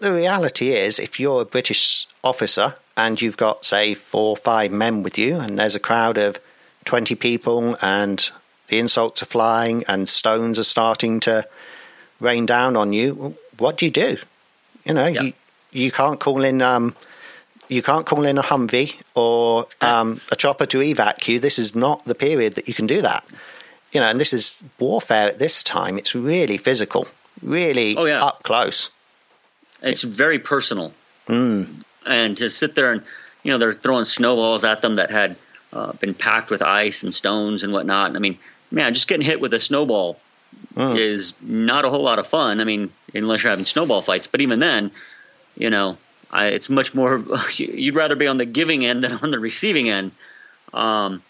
The reality is, if you're a British officer and you've got, say, four or five men with you, and there's a crowd of 20 people, and the insults are flying and stones are starting to rain down on you, what do you do? You know, Yeah. you, you can't call in. Um, you can't call in a Humvee or um, a chopper to evac you. This is not the period that you can do that. You know, and this is warfare at this time. It's really physical, really Oh, yeah. up close. it's very personal. Mm. and to sit there and you know they're throwing snowballs at them that had uh, been packed with ice and stones and whatnot. I mean, man, just getting hit with a snowball Mm. is not a whole lot of fun. I mean, unless you're having snowball fights. But even then, you know, I, it's much more. You'd rather be on the giving end than on the receiving end. Um,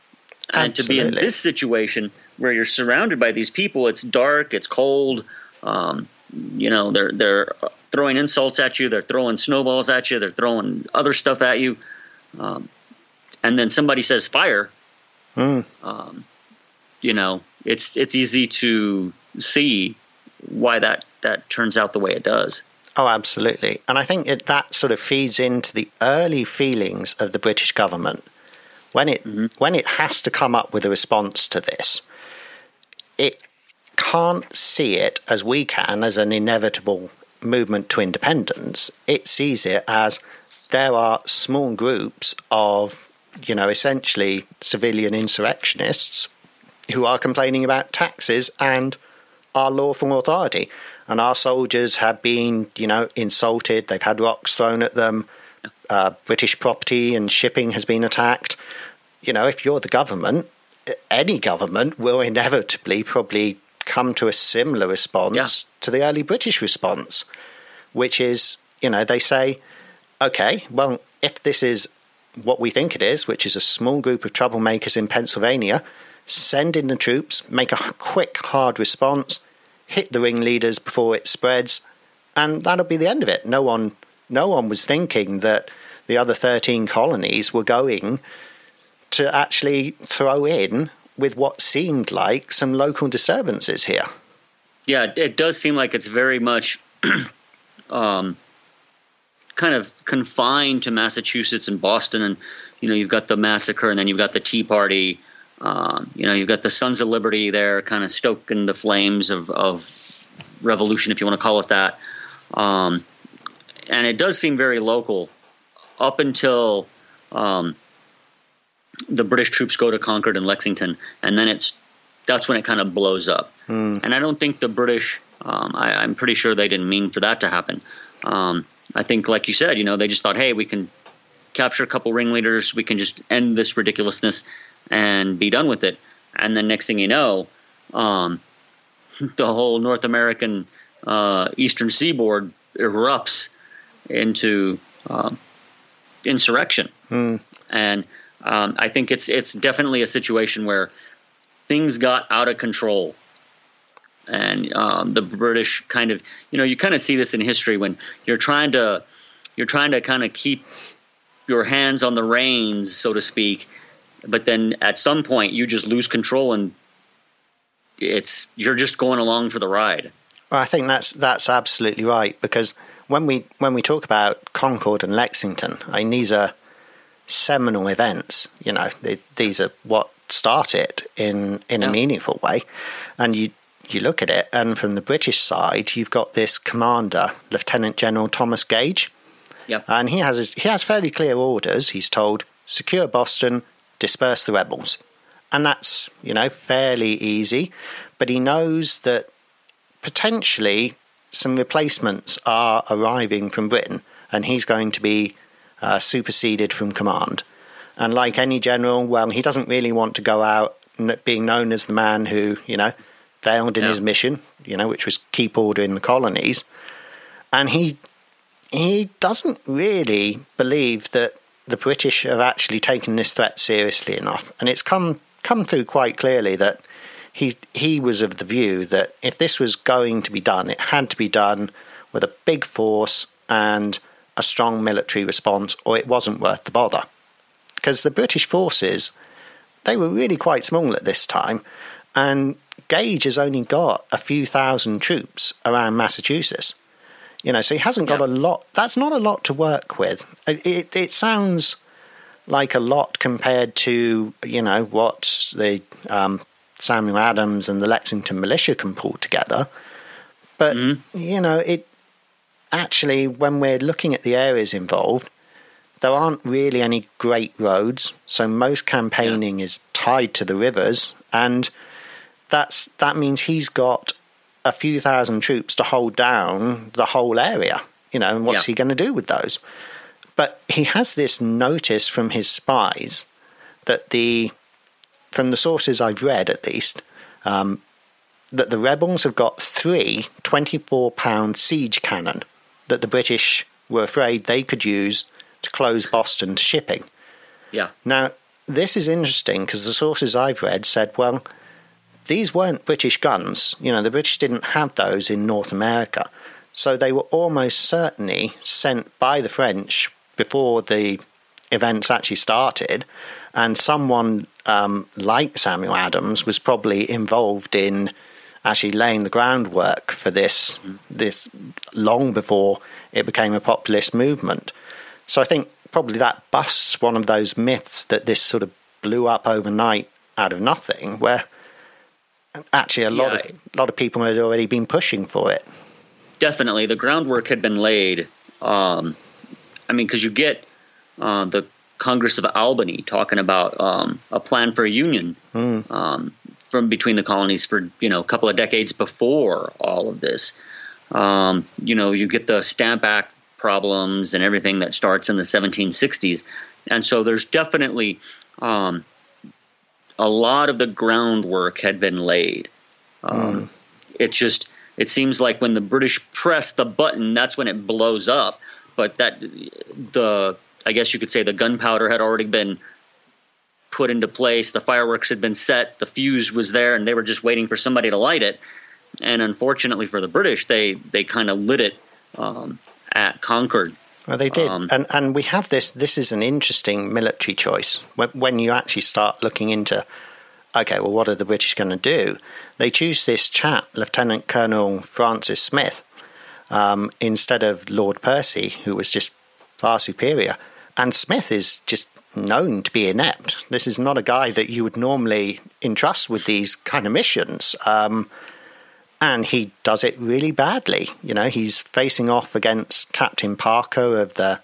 and to be in this situation where you're surrounded by these people, it's dark, it's cold. Um, you know, they're they're throwing insults at you, they're throwing snowballs at you, they're throwing other stuff at you, um, and then somebody says fire. Mm. Um, you know, it's it's easy to see why that that turns out the way it does. Oh, absolutely. And I think it, that sort of feeds into the early feelings of the British government when it mm-hmm. when it has to come up with a response to this. It can't see it as we can as an inevitable movement to independence. It sees it as there are small groups of, you know, essentially civilian insurrectionists who are complaining about taxes and our lawful authority. And our soldiers have been, you know, insulted. They've had rocks thrown at them. Uh, British property and shipping has been attacked. You know, if you're the government, any government will inevitably probably come to a similar response Yeah. to the early British response, which is, you know, they say, okay, well, if this is what we think it is, which is a small group of troublemakers in Pennsylvania, send in the troops, make a quick, hard response, hit the ringleaders before it spreads, and that'll be the end of it. No one, no one was thinking that the other thirteen colonies were going to actually throw in with what seemed like some local disturbances here. Yeah, it- it does seem like it's very much um, kind of confined to Massachusetts and Boston, and you know you've got the massacre, and then you've got the Tea Party. Um, you know you've got the Sons of Liberty there, kind of stoking the flames of, of revolution, if you want to call it that. Um, and it does seem very local up until um, the British troops go to Concord and Lexington, and then it's that's when it kind of blows up. And I don't think the British. Um, I, I'm pretty sure they didn't mean for that to happen. Um, I think, like you said, you know, they just thought, hey, we can capture a couple ringleaders, we can just end this ridiculousness and be done with it. And then next thing you know, um, the whole North American uh, eastern seaboard erupts into um, insurrection. And um, I think it's it's definitely a situation where things got out of control. And um, the British kind of, you know, you kind of see this in history when you're trying to, you're trying to kind of keep your hands on the reins, so to speak, but then at some point you just lose control and it's you're just going along for the ride. Well, I think that's that's absolutely right because when we when we talk about Concord and Lexington, I mean these are seminal events. You know, they, these are what start it in in a meaningful way, and you you look at it, and from the British side, you've got this commander, Lieutenant General Thomas Gage, Yeah. and he has his, he has fairly clear orders. He's told secure Boston, disperse the rebels, and that's you know fairly easy. But he knows that potentially some replacements are arriving from Britain, and he's going to be uh, superseded from command. And like any general, well, he doesn't really want to go out being known as the man who you know failed in Yeah. his mission, you know, which was keep order in the colonies. And he he doesn't really believe that the British have actually taken this threat seriously enough, and it's come come through quite clearly that he he was of the view that if this was going to be done, it had to be done with a big force and a strong military response, or it wasn't worth the bother. Because the British forces, they were really quite small at this time, and Gage has only got a few thousand troops around Massachusetts. You know, so he hasn't got Yeah. a lot. That's not a lot to work with. It, it, it sounds like a lot compared to you know what the um, Samuel Adams and the Lexington militia can pull together. But you know, it actually when we're looking at the areas involved, there aren't really any great roads. So most campaigning is tied to the rivers, and that's that means he's got a few thousand troops to hold down the whole area. You know, and what's Yeah. he going to do with those? But he has this notice from his spies that the, from the sources I've read at least, um, that the rebels have got three 24 pound siege cannon that the British were afraid they could use to close Boston to shipping. Yeah. Now, this is interesting because the sources I've read said, well, these weren't British guns. You know, the British didn't have those in North America. So they were almost certainly sent by the French before the events actually started. And someone um, like Samuel Adams was probably involved in actually laying the groundwork for this, this long before it became a populist movement. So I think probably that busts one of those myths that this sort of blew up overnight out of nothing, where actually a lot Yeah. of a lot of people had already been pushing for it. definitely the groundwork had been laid. Um, I mean, because you get uh, the Congress of Albany talking about um, a plan for a union um, from between the colonies for you know a couple of decades before all of this. Um, you know, you get the Stamp Act problems and everything that starts in the 1760s, and so there's definitely um, a lot of the groundwork had been laid. Um, It just it seems like when the British press the button, that's when it blows up. But that the I guess you could say the gunpowder had already been put into place, the fireworks had been set, the fuse was there, and they were just waiting for somebody to light it. And unfortunately for the British, they they kind of lit it um, at Concord. Well, they did, Um, and and we have this. This is an interesting military choice when when you actually start looking into. Okay, well, what are the British going to do? They choose this chap, Lieutenant Colonel Francis Smith, um, instead of Lord Percy, who was just far superior. And Smith is just known to be inept. This is not a guy that you would normally entrust with these kind of missions. Um, and he does it really badly. You know, he's facing off against Captain Parker of the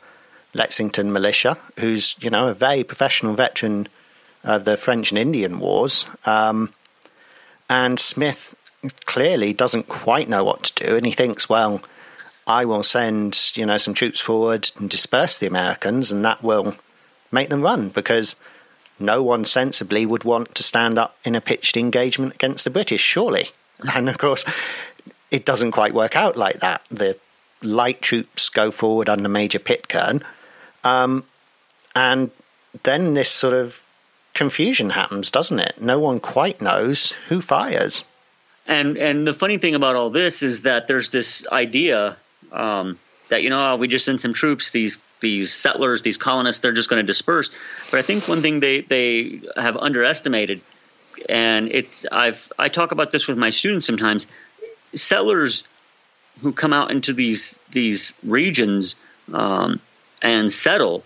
Lexington militia, who's, you know, a very professional veteran of the French and Indian Wars. Um, and Smith clearly doesn't quite know what to do, and he thinks, well, I will send, you know, some troops forward and disperse the Americans, and that will make them run because no one sensibly would want to stand up in a pitched engagement against the British, surely. And of course, it doesn't quite work out like that. The light troops go forward under Major Pitcairn. Um, and then this sort of confusion happens, doesn't it? No one quite knows who fires. And and the funny thing about all this is that there's this idea um, that you know oh, we just send some troops, these these settlers, these colonists, they're just going to disperse. But I think one thing they they have underestimated, and it's I've I talk about this with my students sometimes. Settlers who come out into these these regions um, and settle,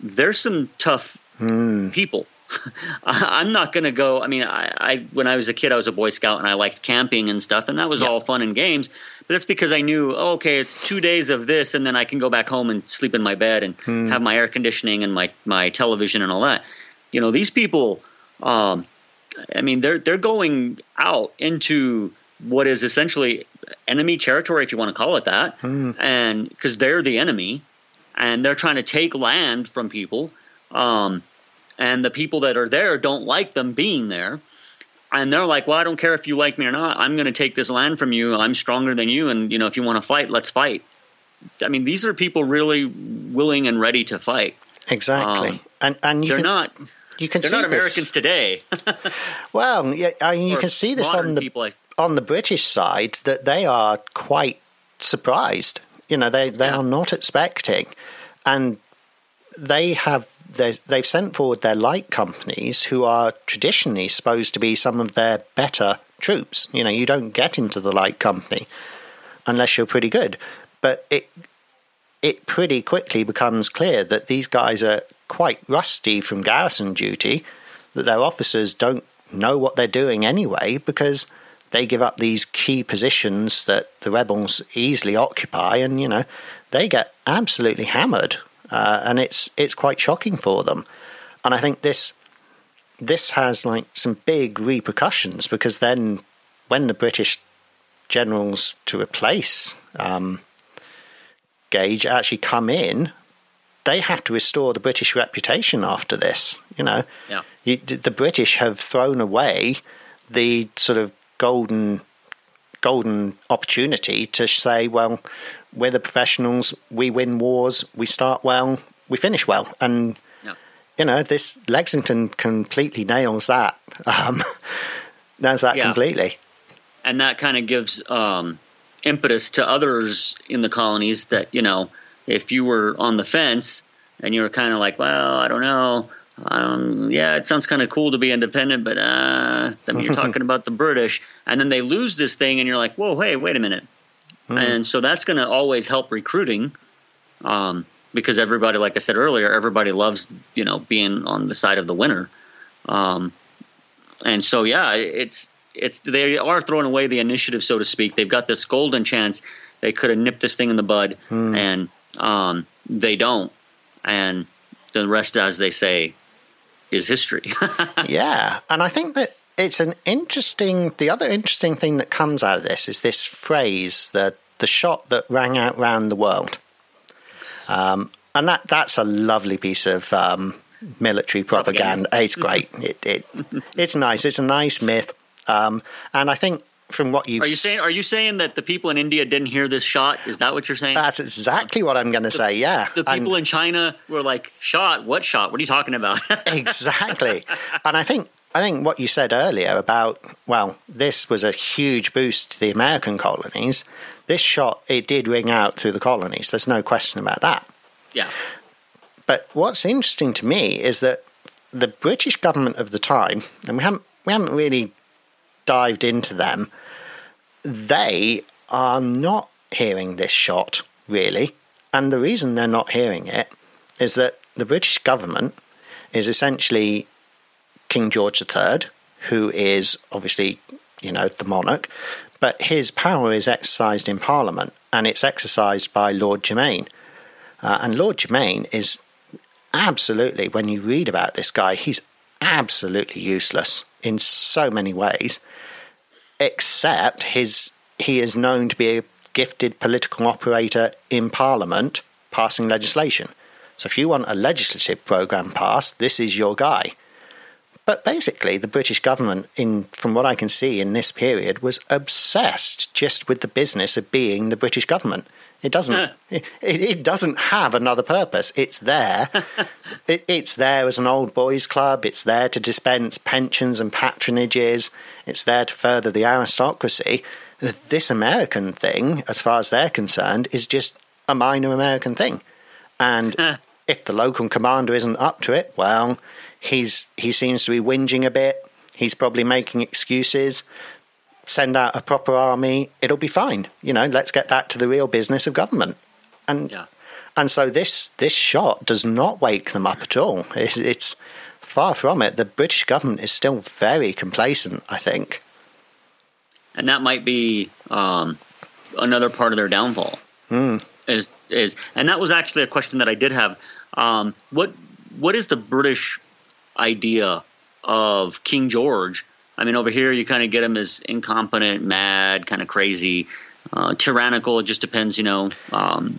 there's some tough mm. people. I'm not going to go. I mean, I, I, when I was a kid, I was a Boy Scout and I liked camping and stuff, and that was all fun and games. But that's because I knew, oh, okay, it's two days of this, and then I can go back home and sleep in my bed and Hmm. have my air conditioning and my my television and all that. You know, these people. Um, I mean, they're they're going out into what is essentially enemy territory, if you want to call it that, and because they're the enemy, and they're trying to take land from people. Um, and the people that are there don't like them being there. And they're like well i don't care if you like me or not. I'm going to take this land from you. I'm stronger than you and you know if you want to fight let's fight. I mean these are people really willing and ready to fight. Exactly. Um, and and they're can, not you can they're see not this- americans today Well, yeah, I mean, you Or can see this on the people like on the British side that they are quite surprised. You know, they they Yeah. are not expecting, and they have they've sent forward their light companies who are traditionally supposed to be some of their better troops. You know, you don't get into the light company unless you're pretty good, but it it pretty quickly becomes clear that these guys are quite rusty from garrison duty, that their officers don't know what they're doing anyway because they give up these key positions that the rebels easily occupy, and you know they get absolutely hammered, uh, and it's it's quite shocking for them. And I think this this has like some big repercussions because then when the British generals to replace um, Gage actually come in, they have to restore the British reputation after this. You know, Yeah. you, the British have thrown away the sort of golden golden opportunity to say, well, we're the professionals, we win wars, we start well, we finish well, and Yeah. you know this Lexington completely nails that. Um, nails that Yeah. completely. and that kind of gives um, impetus to others in the colonies that you know if you were on the fence and you were kind of like well i don't know um, yeah it sounds kind of cool to be independent but uh, I mean, you're talking about the british and then they lose this thing and you're like whoa hey wait a minute and so that's going to always help recruiting um, because everybody like i said earlier everybody loves you know being on the side of the winner um, and so yeah, it's it's they are throwing away the initiative, so to speak. They've got this golden chance. They could have nipped this thing in the bud, and um, they don't. And the rest, as they say, is history. yeah, and I think that it's an interesting. The other interesting thing that comes out of this is this phrase that the shot that rang out round the world, um, and that that's a lovely piece of um, military propaganda. It's great. It, it it's nice. It's a nice myth, um, and I think from what you've are you saying? Are you saying that the people in India didn't hear this shot? Is that what you're saying? that's exactly what I'm going to say. Yeah, the And- people in China were like, "Shot? What shot? What are you talking about?" exactly. And I think I think what you said earlier about well, this was a huge boost to the American colonies. This shot it did ring out through the colonies. There's no question about that. yeah, But what's interesting to me is that the British government of the time, and we haven't we haven't really dived into them, they are not hearing this shot really. And the reason they're not hearing it is that the British government is essentially King George III, who is obviously, you know, the monarch, but his power is exercised in Parliament and it's exercised by Lord Germain. Uh, and Lord Germain is absolutely, when you read about this guy, he's absolutely useless in so many ways, except his he is known to be a gifted political operator in Parliament passing legislation. So if you want a legislative programme passed, this is your guy. But basically, the British government, in from what I can see in this period, was obsessed just with the business of being the British government. It doesn't. it, it, doesn't have another purpose. It's there. it, it's there as an old boys' club. It's there to dispense pensions and patronages. It's there to further the aristocracy. This American thing, as far as they're concerned, is just a minor American thing. And if the local commander isn't up to it, well, he's he seems to be whinging a bit. He's probably making excuses send out a proper army, it'll be fine. You know, let's get back to the real business of government. And yeah. and so this this shot does not wake them up at all. It, it's far from it. The British government is still very complacent, I think. And that might be um, another part of their downfall. Mm. Is is and that was actually a question that I did have. Um, what what is the British idea of King George I mean, over here you kind of get him as incompetent, mad, kind of crazy, uh, tyrannical. It just depends, you know, um,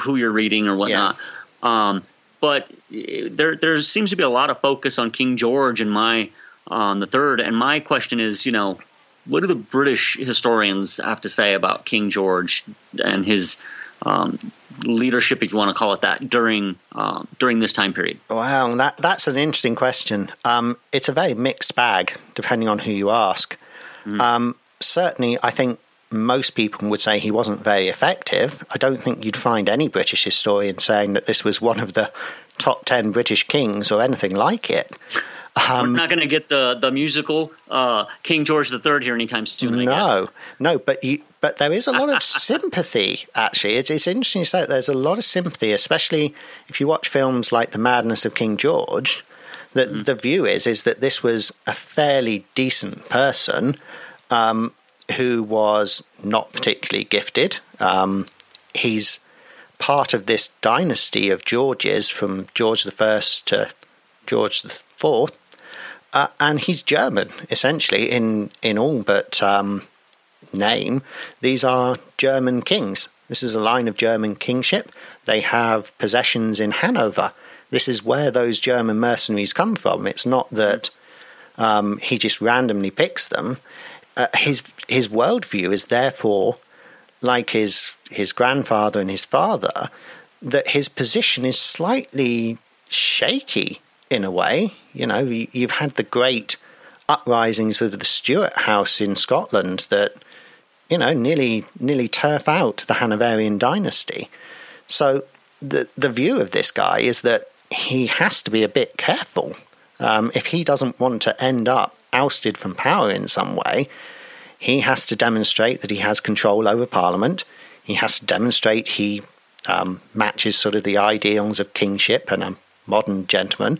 who you're reading or whatnot. Yeah. Um, but there there seems to be a lot of focus on King George and my on the third. And my question is, you know, what do the British historians have to say about King George and his um, leadership, if you want to call it that, during uh, during this time period? Wow, that that's an interesting question. Um, it's a very mixed bag, depending on who you ask. Mm. Um, certainly, I think most people would say he wasn't very effective. I don't think you'd find any British historian saying that this was one of the top ten British kings or anything like it. Um, We're not going to get the the musical uh, King George III here anytime soon. no, no, but you, but there is a lot of sympathy. Actually, it's it's interesting to say there's a lot of sympathy, especially if you watch films like The Madness of King George. That mm. the view is is that this was a fairly decent person um, who was not particularly gifted. Um, he's part of this dynasty of Georges from George the First to George the Fourth, uh, and he's German essentially in in all but um, name. These are German kings. This is a line of German kingship. They have possessions in Hanover. This is where those German mercenaries come from. It's not that um, he just randomly picks them. Uh, his his worldview is therefore like his his grandfather and his father. That his position is slightly shaky in a way. You know, you've had the great uprisings of the Stuart House in Scotland that, you know, nearly nearly turf out the Hanoverian dynasty. So the the view of this guy is that he has to be a bit careful. Um, if he doesn't want to end up ousted from power in some way, he has to demonstrate that he has control over Parliament. He has to demonstrate he um, matches sort of the ideals of kingship and modern gentleman.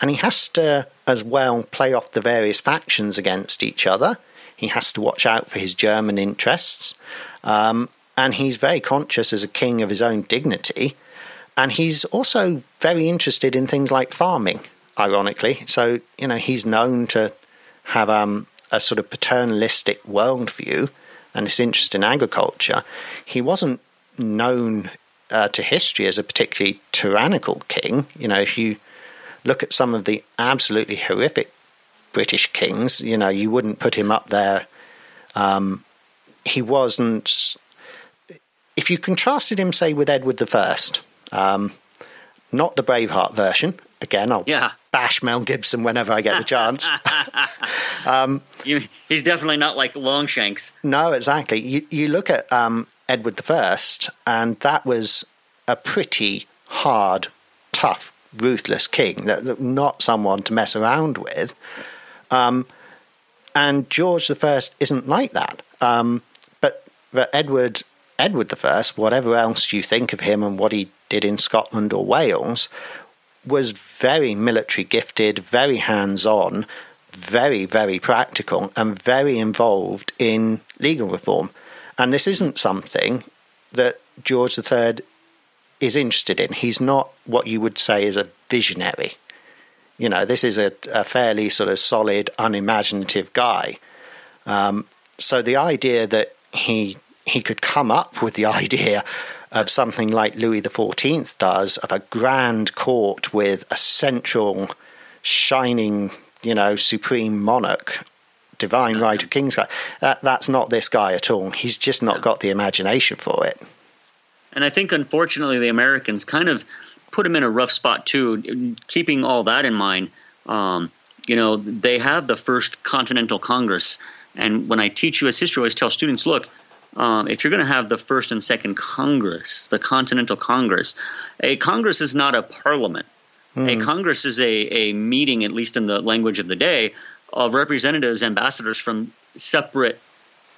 And he has to, as well, play off the various factions against each other. He has to watch out for his German interests. Um, and he's very conscious as a king of his own dignity. And he's also very interested in things like farming, ironically. So, you know, he's known to have um, a sort of paternalistic worldview and this interest in agriculture. He wasn't known uh, to history as a particularly tyrannical king. You know, if you look at some of the absolutely horrific British kings, you know, you wouldn't put him up there. Um, he wasn't. If you contrasted him, say, with Edward I, um, not the Braveheart version. Again, I'll yeah. bash Mel Gibson whenever I get the chance. um, you, he's definitely not like Longshanks. No, exactly. You, you look at um, Edward I, and that was a pretty hard, tough, ruthless king, that, not someone to mess around with. Um, and George I isn't like that. Um, but but Edward Edward I, whatever else you think of him and what he did in Scotland or Wales, was very military gifted, very hands on, very very practical, and very involved in legal reform. And this isn't something that George III is interested in. He's not what you would say is a visionary. You know, this is a, a fairly sort of solid, unimaginative guy. Um, so the idea that he he could come up with the idea of something like Louis XIV does, of a grand court with a central, shining, you know, supreme monarch divine right of king's. That, that's not this guy at all. He's just not got the imagination for it. and I think unfortunately the Americans kind of put him in a rough spot too. Keeping all that in mind, um, you know, they have the first Continental Congress, and when I teach U.S. history, I always tell students, look. Um, if you're going to have the first and second Congress, the Continental Congress, a Congress is not a parliament. A Congress is a, a meeting, at least in the language of the day, of representatives, ambassadors from separate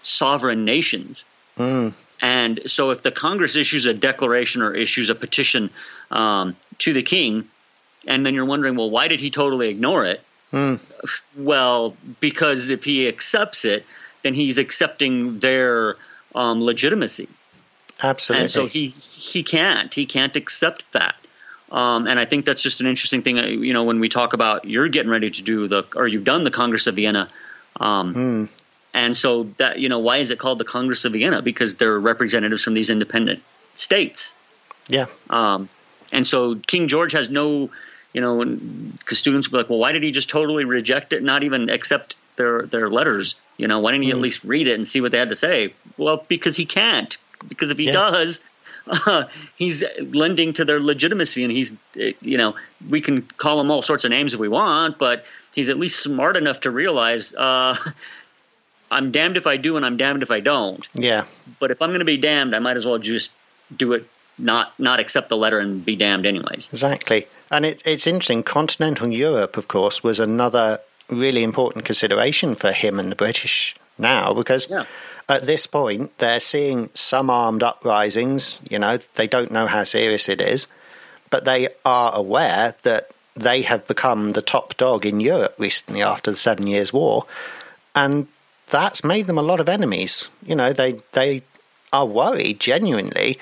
sovereign nations. And so, if the Congress issues a declaration or issues a petition um, to the king, and then you're wondering, well, why did he totally ignore it? Well, because if he accepts it, then he's accepting their um, legitimacy, Absolutely. and so he he can't he can't accept that. Um, and I think that's just an interesting thing. uh, You know, when we talk about you're getting ready to do the or you've done the Congress of Vienna, um, and so that you know why is it called the Congress of Vienna? Because they're representatives from these independent states. yeah. Um, and so King George has no, you know, because students will be like, well, why did he just totally reject it, not even accept their their letters? You know, why didn't he at least read it and see what they had to say? Well, because he can't. Because if he Yeah. does, uh, he's lending to their legitimacy, and he's, uh, you know, we can call him all sorts of names if we want, but he's at least smart enough to realize, uh, I'm damned if I do, and I'm damned if I don't Yeah. but if I'm going to be damned, I might as well just do it, not not accept the letter and be damned anyways. Exactly. And it, it's interesting. Continental Europe, of course, was another really important consideration for him and the British now because Yeah. At this point they're seeing some armed uprisings. You know, they don't know how serious it is, but they are aware that they have become the top dog in Europe recently after the Seven Years' War. And that's made them a lot of enemies. You know, they, they are worried genuinely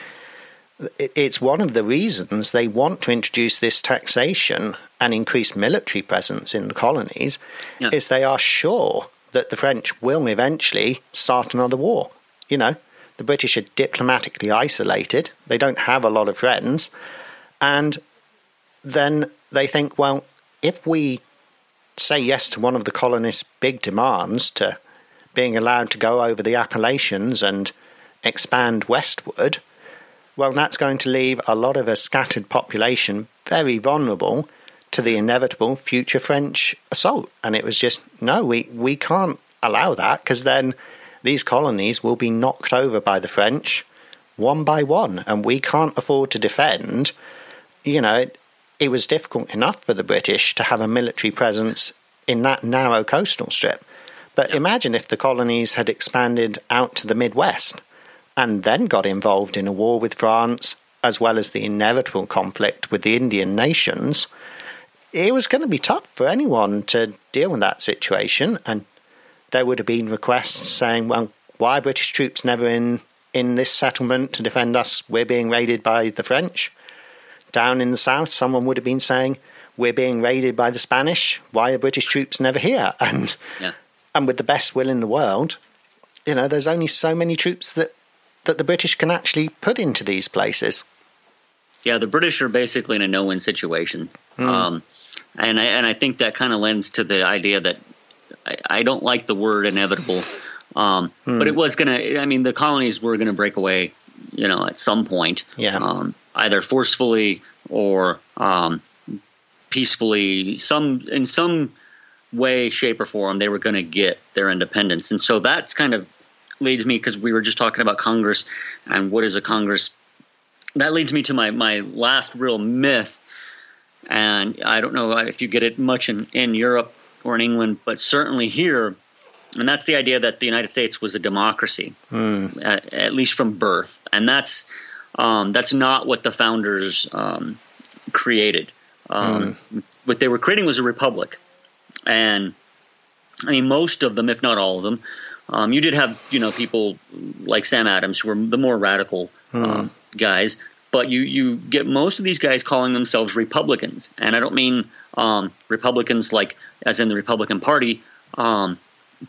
it's one of the reasons they want to introduce this taxation and increase military presence in the colonies Yeah. is they are sure that the French will eventually start another war. You know, the British are diplomatically isolated. They don't have a lot of friends. And then they think, well, if we say yes to one of the colonists' big demands to being allowed to go over the Appalachians and expand westward, well, that's going to leave a lot of a scattered population very vulnerable to the inevitable future French assault. And it was just, no, we, we can't allow that because then these colonies will be knocked over by the French one by one, and we can't afford to defend. You know, it, it was difficult enough for the British to have a military presence in that narrow coastal strip. But imagine if the colonies had expanded out to the Midwest and then got involved in a war with France, as well as the inevitable conflict with the Indian nations, it was going to be tough for anyone to deal with that situation. And there would have been requests saying, well, why are British troops never in, in this settlement to defend us? We're being raided by the French. Down in the south, someone would have been saying, we're being raided by the Spanish. Why are British troops never here? And Yeah, and with the best will in the world, you know, there's only so many troops that that the British can actually put into these places. yeah. The British are basically in a no-win situation, um, and I and I think that kind of lends to the idea that I, I don't like the word inevitable, um, but it was gonna. I mean, the colonies were gonna break away, you know, at some point, Yeah. um, either forcefully or um, peacefully. Some in some way, shape, or form, they were going to get their independence, and so that's kind of leads me because we were just talking about Congress and what is a Congress. That leads me to my my last real myth, and I don't know if you get it much in in Europe or in England, but certainly here. And that's the idea that the United States was a democracy, at, at least from birth, and that's um, that's not what the founders um, created. Um, What they were creating was a republic, and I mean most of them, if not all of them, um, you did have you know people like Sam Adams who were the more radical um, guys, but you you get most of these guys calling themselves Republicans, and I don't mean um, Republicans like as in the Republican Party, um,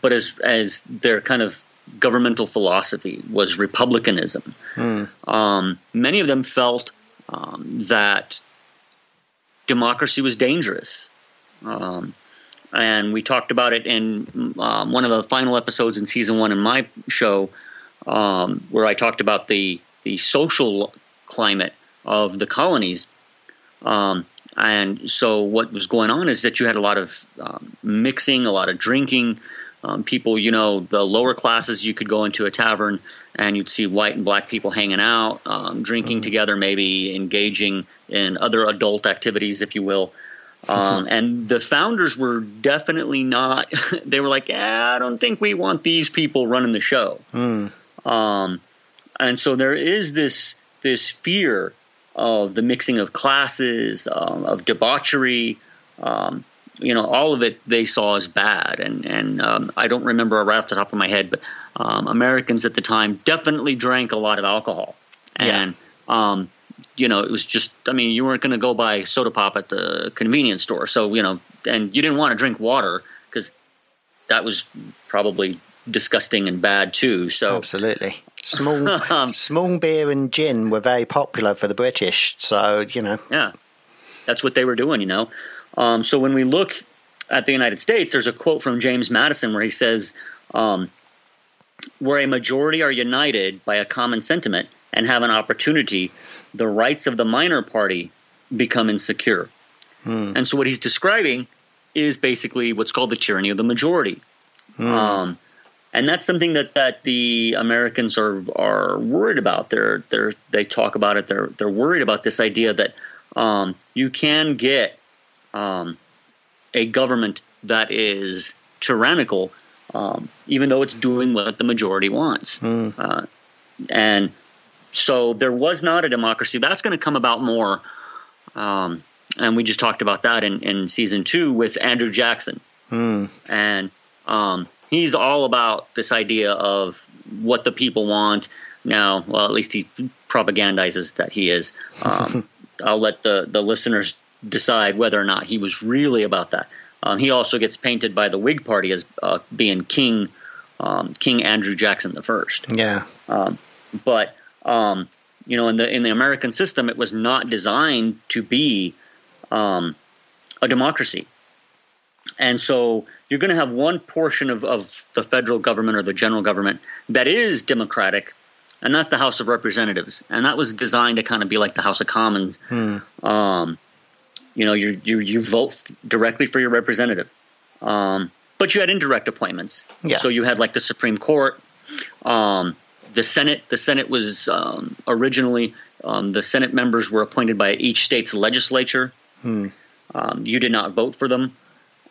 but as as their kind of governmental philosophy was republicanism. Um, many of them felt um, that democracy was dangerous. Um, and we talked about it in um, one of the final episodes in season one in my show, um, where I talked about the the social climate of the colonies. Um, and so what was going on is that you had a lot of um, mixing, a lot of drinking. Um, people, you know, the lower classes, you could go into a tavern and you'd see white and black people hanging out, um, drinking mm-hmm. together, maybe engaging in other adult activities, if you will. Um, and the founders were definitely not. They were like, "Yeah, I don't think we want these people running the show." Mm. Um, and so there is this this fear of the mixing of classes, um, of debauchery. Um, you know, all of it they saw as bad. And and um, I don't remember right off the top of my head, but um, Americans at the time definitely drank a lot of alcohol. And yeah. Um, you know, it was just, I mean, you weren't going to go buy soda pop at the convenience store. So, you know, and you didn't want to drink water because that was probably disgusting and bad too. So, absolutely. Small, um, small beer and gin were very popular for the British. So, you know. Yeah. That's what they were doing, you know. Um, so when we look at the United States, there's a quote from James Madison where he says, um, where a majority are united by a common sentiment and have an opportunity the rights of the minor party become insecure. Hmm. And so what he's describing is basically what's called the tyranny of the majority. Hmm. Um, and that's something that, that the Americans are are worried about. They're they're they talk about it. They're they're worried about this idea that um, you can get um, a government that is tyrannical, um, even though it's doing what the majority wants. Hmm. Uh, and so there was not a democracy. That's going to come about more. Um, and we just talked about that in, in season two with Andrew Jackson. Hmm. And um, he's all about this idea of what the people want. Now, well, at least he propagandizes that he is. Um, I'll let the, the listeners decide whether or not he was really about that. Um, he also gets painted by the Whig Party as uh, being King um, King Andrew Jackson the First. Yeah. Um, but um, you know, in the in the American system, it was not designed to be um, a democracy, and so you're going to have one portion of, of the federal government or the general government that is democratic, and that's the House of Representatives, and that was designed to kind of be like the House of Commons. Hmm. Um, you know, you you you vote directly for your representative, um, but you had indirect appointments. Yeah. So you had like the Supreme Court. Um, the Senate, the Senate was um, originally um, the Senate members were appointed by each state's legislature. Hmm. Um, you did not vote for them,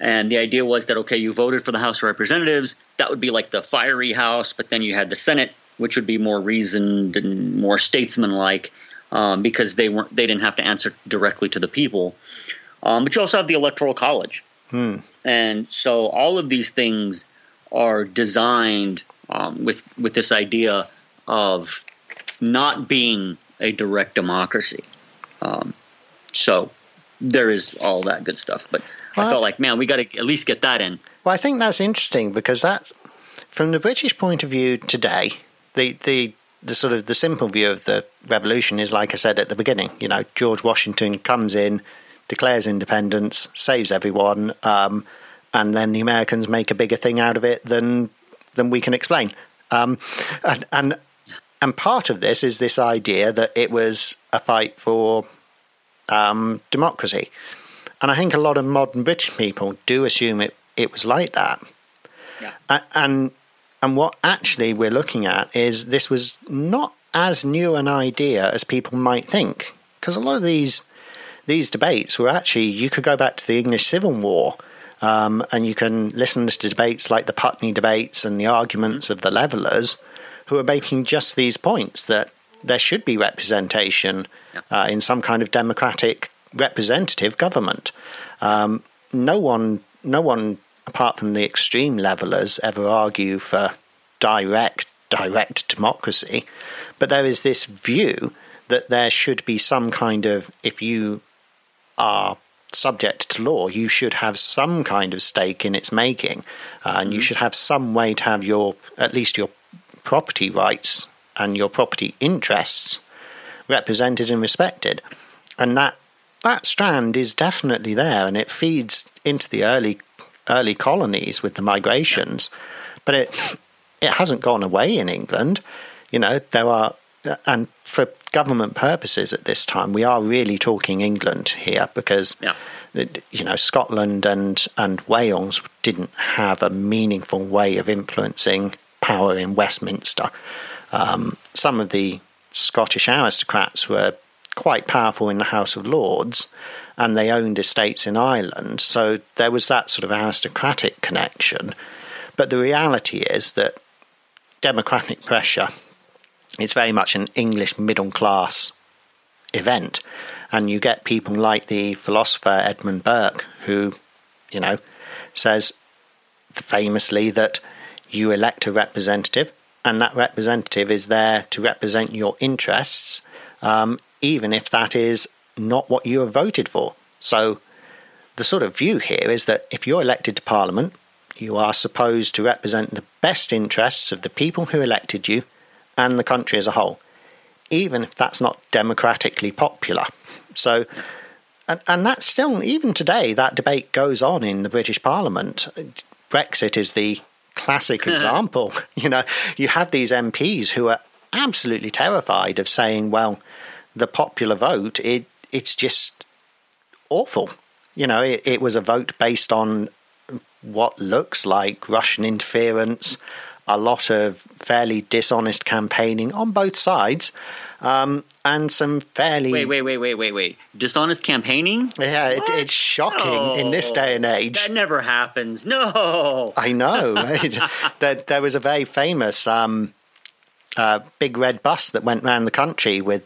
and the idea was that okay, you voted for the House of Representatives. That would be like the fiery House, but then you had the Senate, which would be more reasoned and more statesmanlike um, because they weren't they didn't have to answer directly to the people. Um, but you also have the Electoral College, hmm. and so all of these things are designed um, with with this idea of not being a direct democracy. Um, so there is all that good stuff, but well, I felt like, man, we got to at least get that in. Well, I think that's interesting because that, from the British point of view today, the the the sort of the simple view of the revolution is like I said at the beginning. You know, George Washington comes in, declares independence, saves everyone, um, and then the Americans make a bigger thing out of it than than we can explain. Um, and, and and part of this is this idea that it was a fight for um, democracy, and I think a lot of modern British people do assume it it was like that. Yeah. And and what actually we're looking at is this was not as new an idea as people might think, because a lot of these these debates were actually you could go back to the English Civil War um, and you can listen to debates like the Putney debates and the arguments of the levelers who are making just these points that there should be representation uh, in some kind of democratic representative government. Um, no one, no one apart from the extreme levelers ever argue for direct direct democracy, but there is this view that there should be some kind of if you are subject to law, you should have some kind of stake in its making, uh, and mm-hmm. you should have some way to have your at least your property rights and your property interests represented and respected, and that that strand is definitely there, and it feeds into the early early colonies with the migrations, but it it hasn't gone away in England. You know, there are and for government purposes at this time, we are really talking England here because Yeah. you know Scotland and and Wales didn't have a meaningful way of influencing power in Westminster. Um, some of the Scottish aristocrats were quite powerful in the House of Lords, and they owned estates in Ireland, so there was that sort of aristocratic connection. But the reality is that democratic pressure it's very much an English middle class event. And you get people like the philosopher Edmund Burke, who, you know, says famously that you elect a representative, and that representative is there to represent your interests, um, even if that is not what you have voted for. So the sort of view here is that if you're elected to Parliament, you are supposed to represent the best interests of the people who elected you and the country as a whole, even if that's not democratically popular. So, and, and that's still, even today, that debate goes on in the British Parliament. Brexit is the classic example. You know, you have these MPs who are absolutely terrified of saying, well, the popular vote, it, it's just awful. You know, it, it was a vote based on what looks like Russian interference, a lot of fairly dishonest campaigning on both sides, um, and some fairly. Wait, wait, wait, wait, wait, wait. Dishonest campaigning? Yeah, it, it's shocking in this day and age. That never happens. No. I know. there, there was a very famous um, uh, big red bus that went round the country with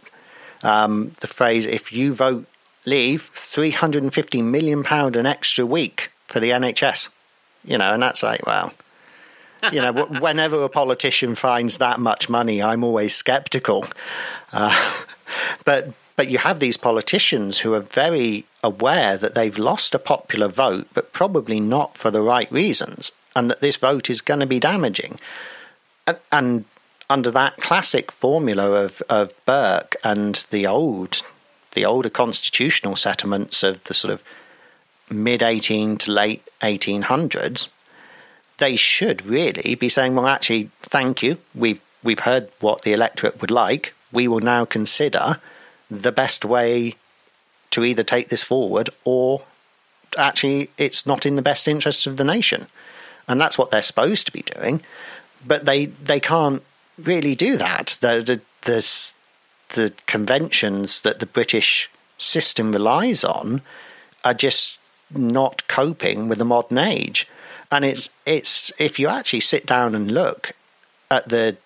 um, the phrase, if you vote leave, £350 million an extra week for the NHS. You know, and that's like, well, you know, whenever a politician finds that much money, I'm always skeptical. Uh, but but you have these politicians who are very aware that they've lost a popular vote, but probably not for the right reasons, and that this vote is going to be damaging. And, and under that classic formula of, of Burke and the old the older constitutional settlements of the sort of mid 18 to late 1800s, they should really be saying, well, actually, thank you. We've, we've heard what the electorate would like. We will now consider the best way to either take this forward or actually it's not in the best interests of the nation. And that's what they're supposed to be doing. But they, they can't really do that. The, the, the, the conventions that the British system relies on are just not coping with the modern age. And it's it's if you actually sit down and look at the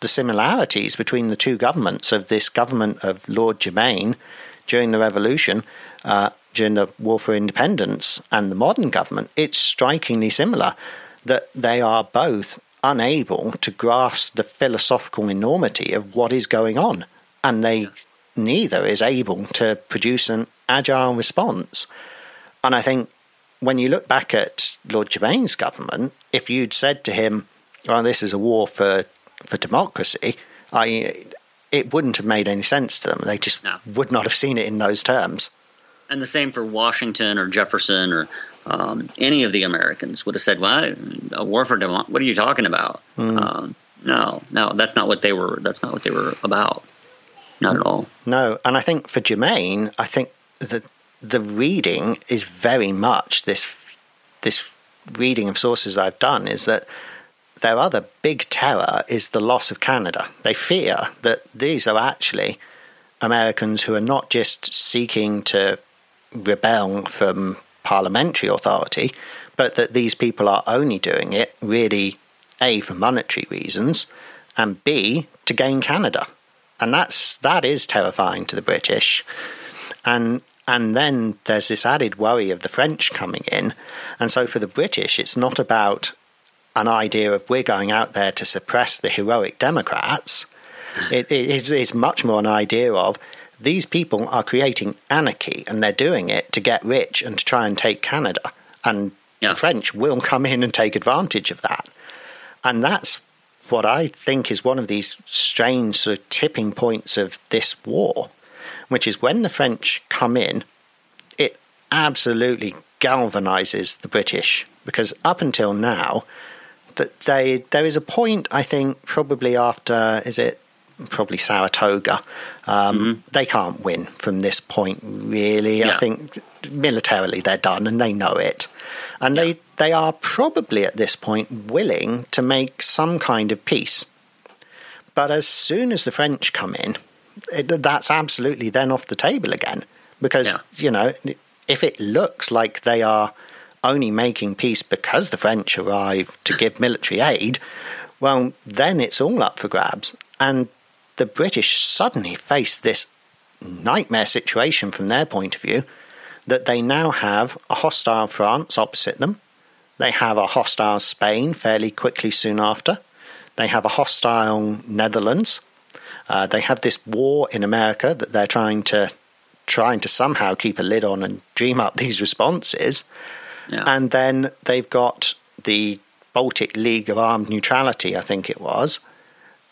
the similarities between the two governments of this government of Lord Germain during the Revolution, uh, during the War for Independence, and the modern government, it's strikingly similar that they are both unable to grasp the philosophical enormity of what is going on, and they neither is able to produce an agile response. And I think when you look back at Lord Germain's government, if you'd said to him, "Well, this is a war for for democracy," I it wouldn't have made any sense to them. They just No. would not have seen it in those terms. And the same for Washington or Jefferson or um, any of the Americans would have said, "Well, a war for what are you talking about?" Um, no, no, that's not what they were. That's not what they were about. Not at all. No, and I think for Germain, I think the the reading is very much this this reading of sources I've done is that their other big terror is the loss of Canada. They fear that these are actually Americans who are not just seeking to rebel from parliamentary authority, but that these people are only doing it really A for monetary reasons and B to gain Canada. And that's that is terrifying to the British. And and then there's this added worry of the French coming in. And so for the British it's not about an idea of we're going out there to suppress the heroic Democrats. It, it, it's, it's much more an idea of these people are creating anarchy and they're doing it to get rich and to try and take Canada. And Yeah. the French will come in and take advantage of that. And that's what I think is one of these strange sort of tipping points of this war, which is when the French come in, it absolutely galvanizes the British because up until now, that they there is a point I think probably after is it probably Saratoga. Um, They can't win from this point, really. I think militarily they're done and they know it. And they, they are probably at this point willing to make some kind of peace. But as soon as the French come in, it, that's absolutely then off the table again. Because, Yeah. you know, if it looks like they are only making peace because the French arrive to give military aid, well, then it's all up for grabs. And the British suddenly face this nightmare situation from their point of view that they now have a hostile France opposite them. They have a hostile Spain fairly quickly soon after. They have a hostile Netherlands. Uh, they have this war in America that they're trying to trying to somehow keep a lid on and dream up these responses. Yeah. And then they've got the Baltic League of Armed Neutrality, I think it was,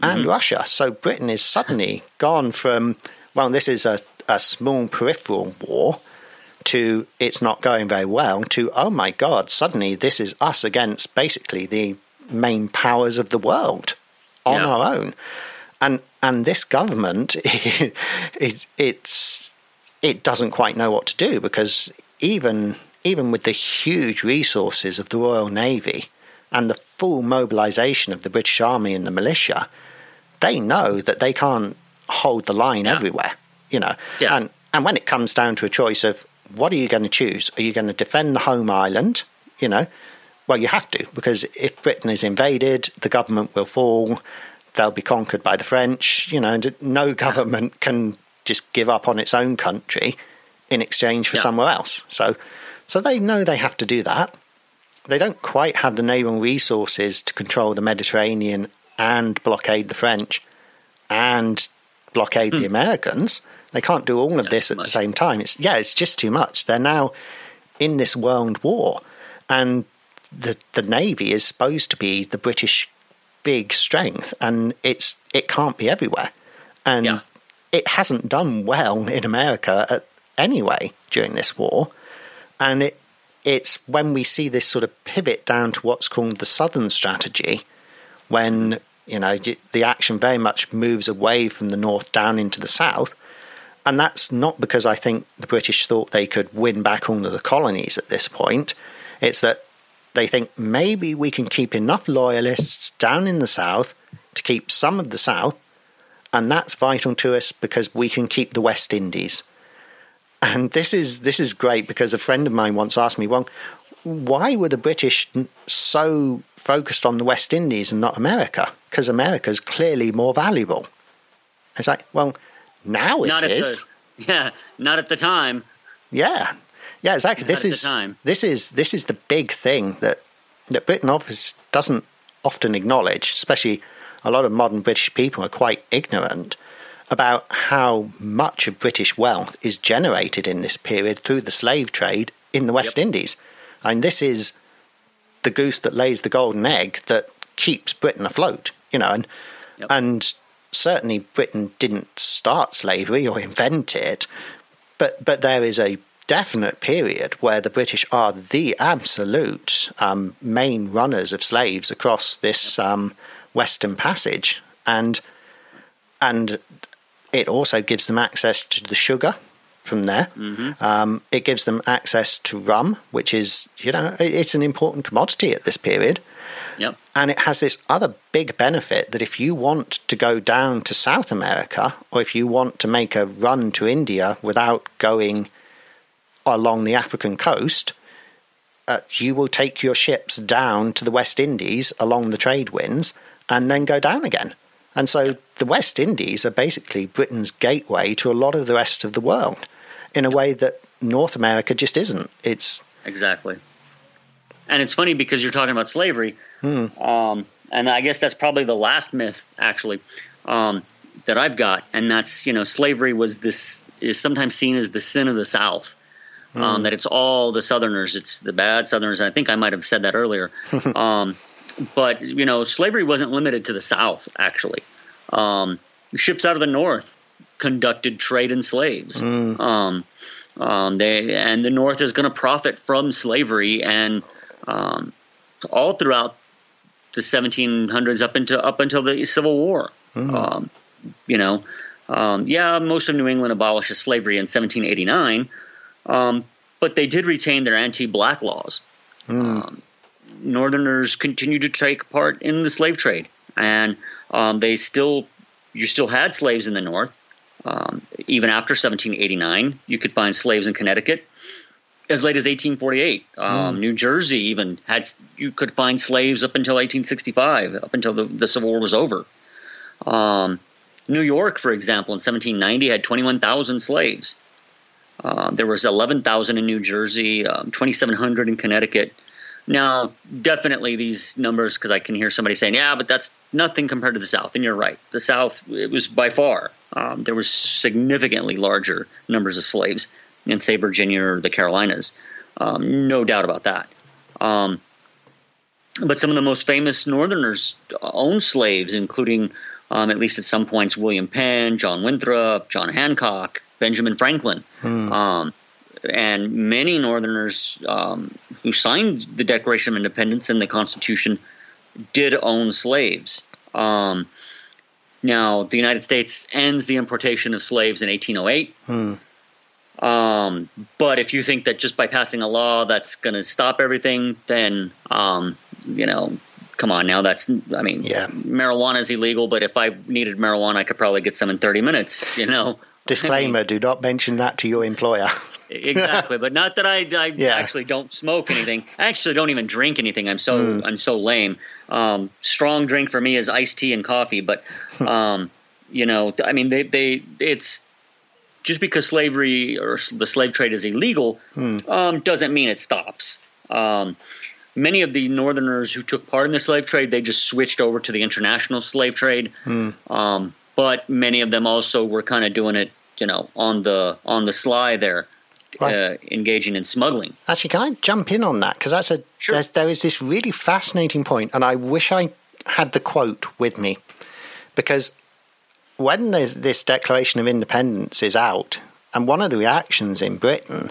and mm-hmm. Russia. So Britain is suddenly gone from, well, this is a, a small peripheral war to it's not going very well to, oh my God, suddenly this is us against basically the main powers of the world on Yeah. our own. And and this government, it, it's it doesn't quite know what to do because even even with the huge resources of the Royal Navy and the full mobilisation of the British Army and the militia, they know that they can't hold the line Yeah. everywhere. You know, Yeah. and and when it comes down to a choice of what are you going to choose? Are you going to defend the home island? You know, well, you have to because if Britain is invaded, the government will fall. They'll be conquered by the French. You know, and no government can just give up on its own country in exchange for Yeah. somewhere else. So, so they know they have to do that. They don't quite have the naval resources to control the Mediterranean and blockade the French and blockade the hmm. Americans. They can't do all of Yeah, this at the same time. It's yeah, it's just too much. They're now in this world war, and the the navy is supposed to be the British big strength, and it's it can't be everywhere, and Yeah. it hasn't done well in America at, anyway during this war, and it it's when we see this sort of pivot down to what's called the Southern strategy, when you know the action very much moves away from the north down into the south. And that's not because I think the British thought they could win back all of the colonies at this point. It's that they think maybe we can keep enough loyalists down in the south to keep some of the south, and that's vital to us because we can keep the West Indies. And this is this is great because a friend of mine once asked me, "Well, why were the British so focused on the West Indies and not America? Because America's clearly more valuable." It's like, well, now it not at is. the yeah, not at the time. Yeah, yeah, exactly. Not this is this is this is the big thing that that Britain office doesn't often acknowledge. Especially, a lot of modern British people are quite ignorant about how much of British wealth is generated in this period through the slave trade in the West Yep. Indies. And this is the goose that lays the golden egg that keeps Britain afloat. You know, and Yep. and certainly Britain didn't start slavery or invent it, but but there is a definite period where the British are the absolute um, main runners of slaves across this um, Western Passage, and and it also gives them access to the sugar from there. Um, it gives them access to rum, which is you know it's an important commodity at this period. Yep. And it has this other big benefit that if you want to go down to South America or if you want to make a run to India without going along the African coast, uh, you will take your ships down to the West Indies along the trade winds and then go down again. And so the West Indies are basically Britain's gateway to a lot of the rest of the world in a way that North America just isn't. It's Exactly. And it's funny because you're talking about slavery, Hmm. um, and I guess that's probably the last myth actually um, that I've got, and that's you know slavery was this is sometimes seen as the sin of the South. Um, that it's all the Southerners, it's the bad Southerners. I think I might have said that earlier. um, but you know, slavery wasn't limited to the South. Actually, um, ships out of the North conducted trade in slaves. Um, um, they and the North is going to profit from slavery, and um, all throughout the 1700s up into up until the Civil War. Um, you know, um, yeah, most of New England abolishes slavery in 1789, um, but they did retain their anti-black laws. Um, Northerners continued to take part in the slave trade, and um, they still, you still had slaves in the North. Um, even after 1789, you could find slaves in Connecticut. As late as 1848, um, New Jersey even had you could find slaves up until 1865, up until the, the Civil War was over. Um, New York, for example, in 1790 had 21,000 slaves. Uh, there was 11,000 in New Jersey, um, 2,700 in Connecticut. Now, definitely these numbers, because I can hear somebody saying, "Yeah, but that's nothing compared to the South," and you're right. The South, it was by far um, there was significantly larger numbers of slaves in, say, Virginia or the Carolinas. Um, no doubt about that. Um, but some of the most famous Northerners owned slaves, including, um, at least at some points, William Penn, John Winthrop, John Hancock, Benjamin Franklin. Um, and many Northerners um, who signed the Declaration of Independence and the Constitution did own slaves. Um, now, the United States ends the importation of slaves in 1808. Um, but if you think that just by passing a law that's going to stop everything, then um, you know, come on now. That's I mean, Yeah. marijuana is illegal, but if I needed marijuana, I could probably get some in 30 minutes. You know. Disclaimer: Do not mention that to your employer. Exactly but not that i, I Yeah. actually don't smoke anything i actually don't even drink anything i'm so Hmm. i'm so lame um, strong drink for me is iced tea and coffee but um, you know i mean they, they it's just because slavery or the slave trade is illegal Hmm. um, doesn't mean it stops um, many of the northerners who took part in the slave trade they just switched over to the international slave trade Hmm. um, but many of them also were kind of doing it you know on the on the sly there Right. uh, engaging in smuggling. Actually, can I jump in on that? Because that's a Sure. there is this really fascinating point, and I wish I had the quote with me, because when this Declaration of Independence is out, and one of the reactions in Britain,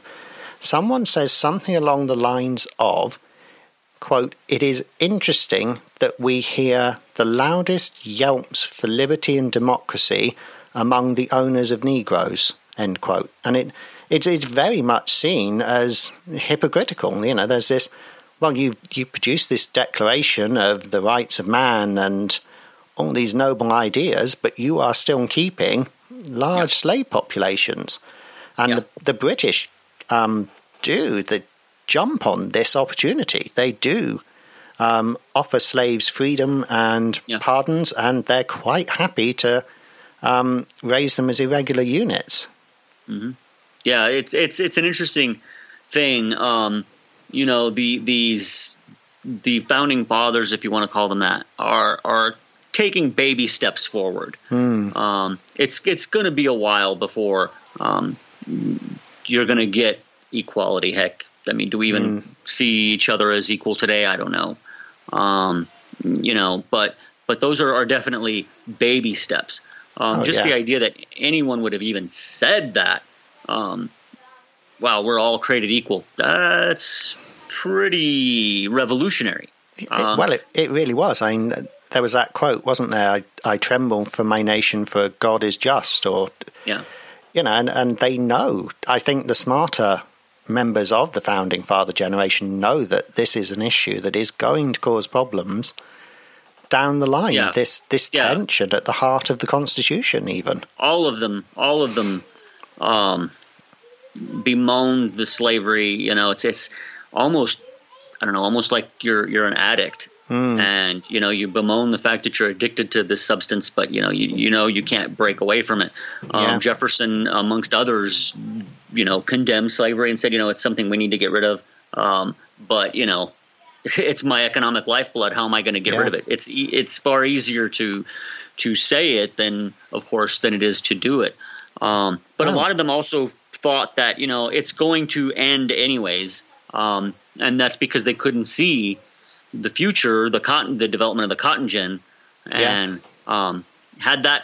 someone says something along the lines of, "quote It is interesting that we hear the loudest yelps for liberty and democracy among the owners of Negroes." End quote. And it it is very much seen as hypocritical. You know, there's this. Well, you you produce this declaration of the rights of man and all these noble ideas, but you are still keeping large slave populations, and Yeah. the, the British um, do the jump on this opportunity. They do um, offer slaves freedom and Yeah. pardons, and they're quite happy to um, raise them as irregular units. Yeah, it's it's it's an interesting thing. Um, you know, the these the founding fathers, if you want to call them that, are are taking baby steps forward. Um, it's it's going to be a while before um, you're going to get equality. Heck, I mean, do we even see each other as equal today? I don't know. Um, you know, but but those are, are definitely baby steps. Um, Oh, just yeah. the idea that anyone would have even said that, um, wow, we're all created equal. That's pretty revolutionary. Um, well, it, it really was. I mean, there was that quote, wasn't there? I, I tremble for my nation, for God is just, or Yeah, you know, and, and they know. I think the smarter members of the founding father generation know that this is an issue that is going to cause problems down the line. Yeah. This this Yeah. tension at the heart of the constitution, even. all of them, all of them, um, bemoaned the slavery. You know, it's it's almost I don't know, almost like you're you're an addict, and you know you bemoan the fact that you're addicted to this substance, but you know you you know you can't break away from it. Um, Yeah. Jefferson, amongst others, you know, condemned slavery and said, you know, it's something we need to get rid of. Um, but you know, it's my economic lifeblood. How am I going to get Yeah. rid of it? It's it's far easier to to say it than, of course, than it is to do it. Um, but a Oh. lot of them also thought that you know it's going to end anyways, um, and that's because they couldn't see the future, the cotton, the development of the cotton gin, and um, had that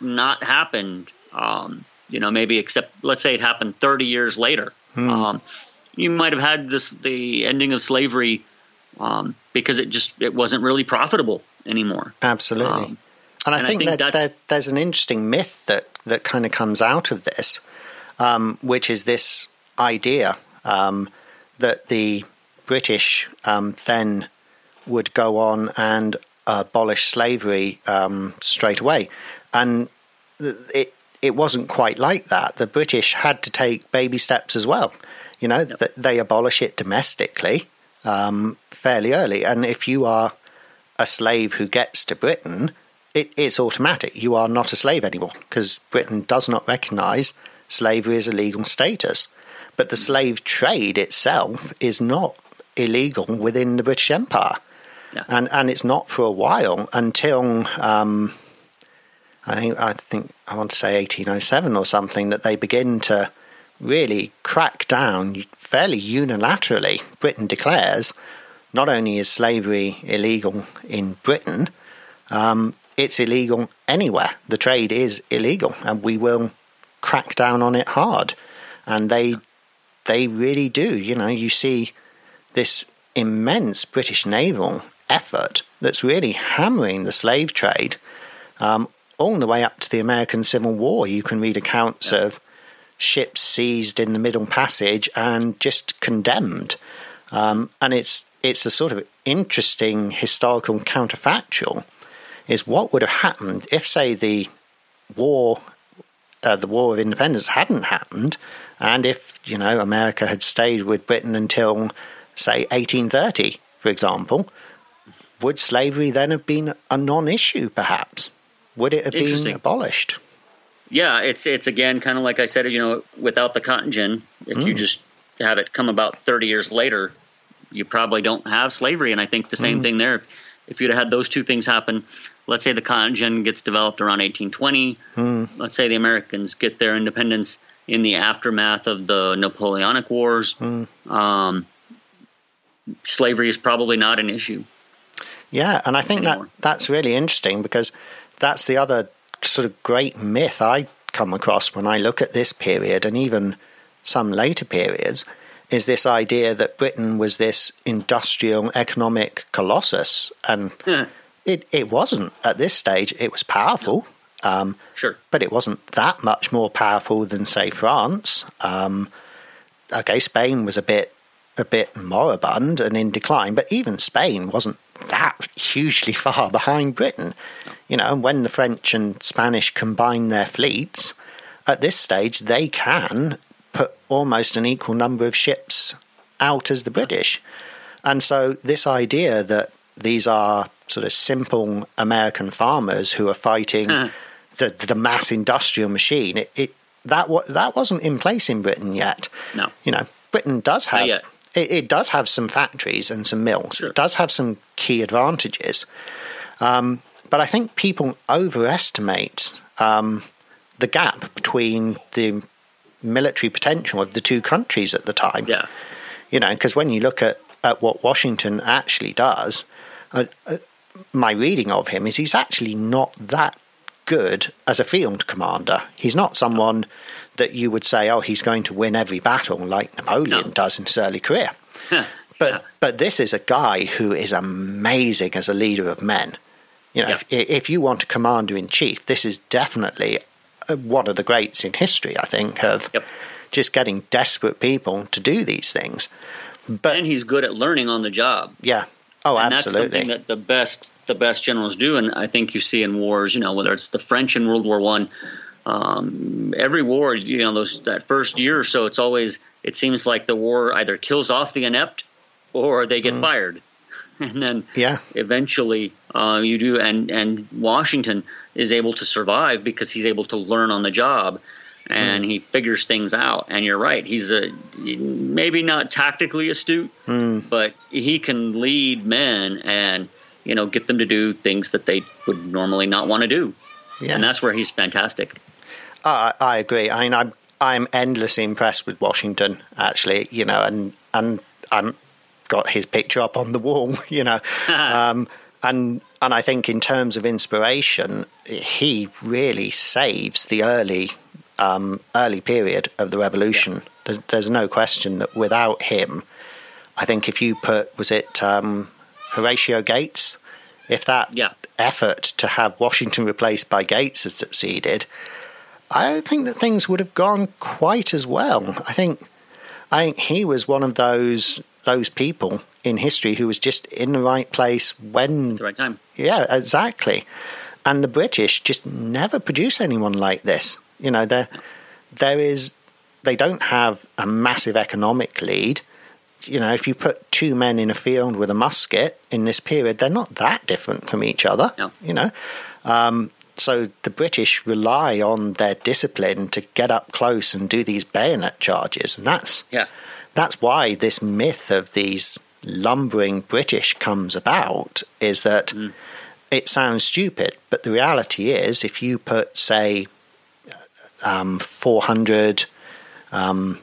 not happened, um, you know, maybe except let's say it happened 30 years later, um, you might have had this the ending of slavery um, because it just it wasn't really profitable anymore. Absolutely. Um, And I And I think, think that, that there's an interesting myth that, that kind of comes out of this, um, which is this idea um, that the British um, then would go on and abolish slavery um, straight away. And it, it wasn't quite like that. The British had to take baby steps as well. You know, th- they abolish it domestically um, fairly early. And if you are a slave who gets to Britain, it, it's automatic. You are not a slave anymore because Britain does not recognise slavery is a legal status. But the slave trade itself is not illegal within the British Empire. Yeah. And, and it's not for a while until um, I think I think I want to say 1807 or something that they begin to really crack down fairly unilaterally. Britain declares not only is slavery illegal in Britain, um, it's illegal anywhere. The trade is illegal, and we will crack down on it hard. And they they really do. You know, you see this immense British naval effort that's really hammering the slave trade um, all the way up to the American Civil War. You can read accounts of ships seized in the Middle Passage and just condemned. Um, and it's it's a sort of interesting historical counterfactual. Is what would have happened if, say, the war, uh, the War of Independence hadn't happened, and if you know America had stayed with Britain until, say, 1830, for example, would slavery then have been a non-issue? Perhaps would it have been abolished? Yeah, it's it's again kind of like I said. You know, without the cotton gin, if you just have it come about thirty years later, you probably don't have slavery. And I think the same thing there. If you'd have had those two things happen, let's say the cotton gin gets developed around 1820. Let's say the Americans get their independence in the aftermath of the Napoleonic Wars. Um, slavery is probably not an issue. Yeah, and I think anymore. that that's really interesting because that's the other sort of great myth I come across when I look at this period and even some later periods is this idea that Britain was this industrial economic colossus and it it wasn't at this stage it was powerful um, Sure. but it wasn't that much more powerful than say France. Um, okay, Spain was a bit a bit moribund and in decline, but even Spain wasn't that hugely far behind Britain. You know, and when the French and Spanish combine their fleets, at this stage they can put almost an equal number of ships out as the British. And so this idea that these are sort of simple American farmers who are fighting the the mass industrial machine, it, it that wa- that wasn't in place in Britain yet. No. You know, Britain does have it, it does have some factories and some mills. Sure. It does have some key advantages. Um, but I think people overestimate um, the gap between the military potential of the two countries at the time. Yeah. You know, because when you look at, at what Washington actually does, uh, uh, my reading of him is he's actually not that good as a field commander. He's not someone that you would say, oh, he's going to win every battle like Napoleon No. does in his early career. But Yeah. but this is a guy who is amazing as a leader of men. You know, Yeah. if, if you want a commander in chief, this is definitely uh, one of the greats in history. I think of Yep. just getting desperate people to do these things. But and he's good at learning on the job. yeah, oh, and that's absolutely. something that the best the best generals do, and I think you see in wars. You know, whether it's the French in World War One, um, every war, you know, those that first year or so, it's always it seems like the war either kills off the inept or they get fired, and then Mm. yeah, eventually uh, you do and and Washington is able to survive because he's able to learn on the job and he figures things out and you're right he's a maybe not tactically astute but he can lead men and you know get them to do things that they would normally not want to do yeah. and that's where he's fantastic I, I agree. I mean, I'm I'm endlessly impressed with Washington. Actually, you know, and and I'm got his picture up on the wall. You know, um, and and I think in terms of inspiration, he really saves the early um, early period of the revolution. There's, there's no question that without him, I think if you put was it um, Horatio Gates if that Yeah. effort to have Washington replaced by Gates had succeeded, I don't think that things would have gone quite as well. I think I think he was one of those those people in history who was just in the right place when the right time. yeah, exactly. And the British just never produce anyone like this. You know, there there is they don't have a massive economic lead. You know, if you put two men in a field with a musket in this period, they're not that different from each other. No. You know, um, so the British rely on their discipline to get up close and do these bayonet charges, and that's Yeah. that's why this myth of these lumbering British comes about is that it sounds stupid, but the reality is if you put, say, um, 400 um,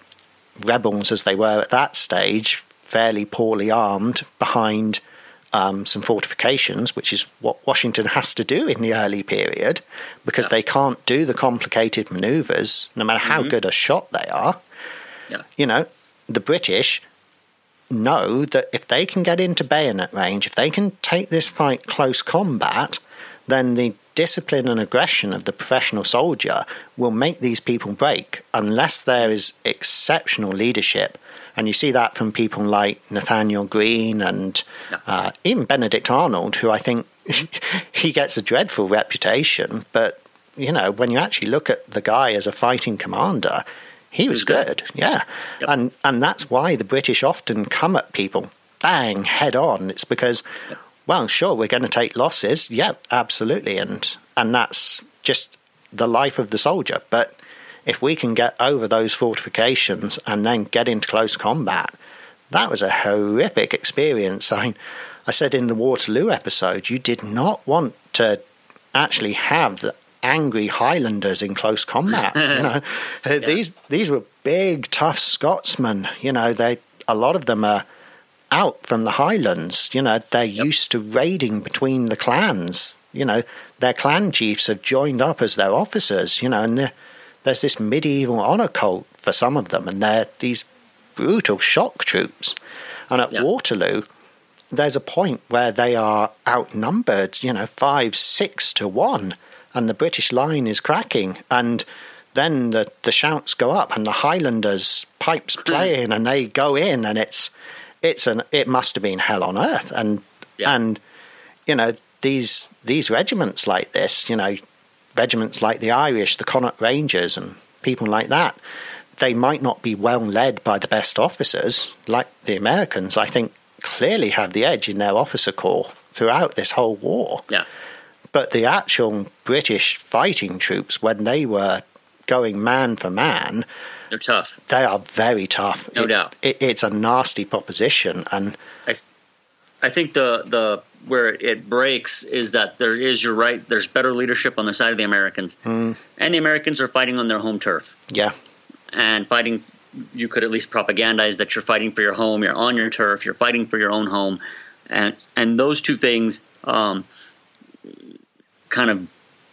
rebels as they were at that stage, fairly poorly armed, behind um, some fortifications, which is what Washington has to do in the early period, because they can't do the complicated maneuvers, no matter how good a shot they are. Yeah. you know, the British know that if they can get into bayonet range, if they can take this fight close combat, then the discipline and aggression of the professional soldier will make these people break unless there is exceptional leadership. And you see that from people like Nathanael Greene and uh, even Benedict Arnold, who I think he gets a dreadful reputation, but you know, when you actually look at the guy as a fighting commander, he was good. Yeah. Yep. And and that's why the British often come at people bang head on. It's because well, sure, we're going to take losses. Yeah, absolutely. And and that's just the life of the soldier. But if we can get over those fortifications and then get into close combat, that was a horrific experience. I I said in the Waterloo episode, you did not want to actually have the angry Highlanders in close combat. you know, Uh, these these were big, tough Scotsmen. You know, they a lot of them are out from the Highlands. You know, they're used to raiding between the clans. You know, their clan chiefs have joined up as their officers. You know, and there's this medieval honor cult for some of them, and they're these brutal shock troops. And at Yeah. Waterloo, there's a point where they are outnumbered, you know, five, six to one, and the British line is cracking. And then the, the shouts go up, and the Highlanders pipes hmm. playing, and they go in, and it's it's an it must have been hell on earth. And Yeah. and you know these these regiments like this, you know, regiments like the Irish, the Connaught Rangers, and people like that. They might not be well led by the best officers, like the Americans. I think clearly have the edge in their officer corps throughout this whole war. Yeah. But the actual British fighting troops, when they were going man for man, They're tough. they are very tough. No It- doubt. it, it's a nasty proposition, and I think the the where it breaks is that there is you're right. There's better leadership on the side of the Americans, and the Americans are fighting on their home turf yeah, and fighting. You could at least propagandize that you're fighting for your home. You're on your turf. You're fighting for your own home, and and those two things um, kind of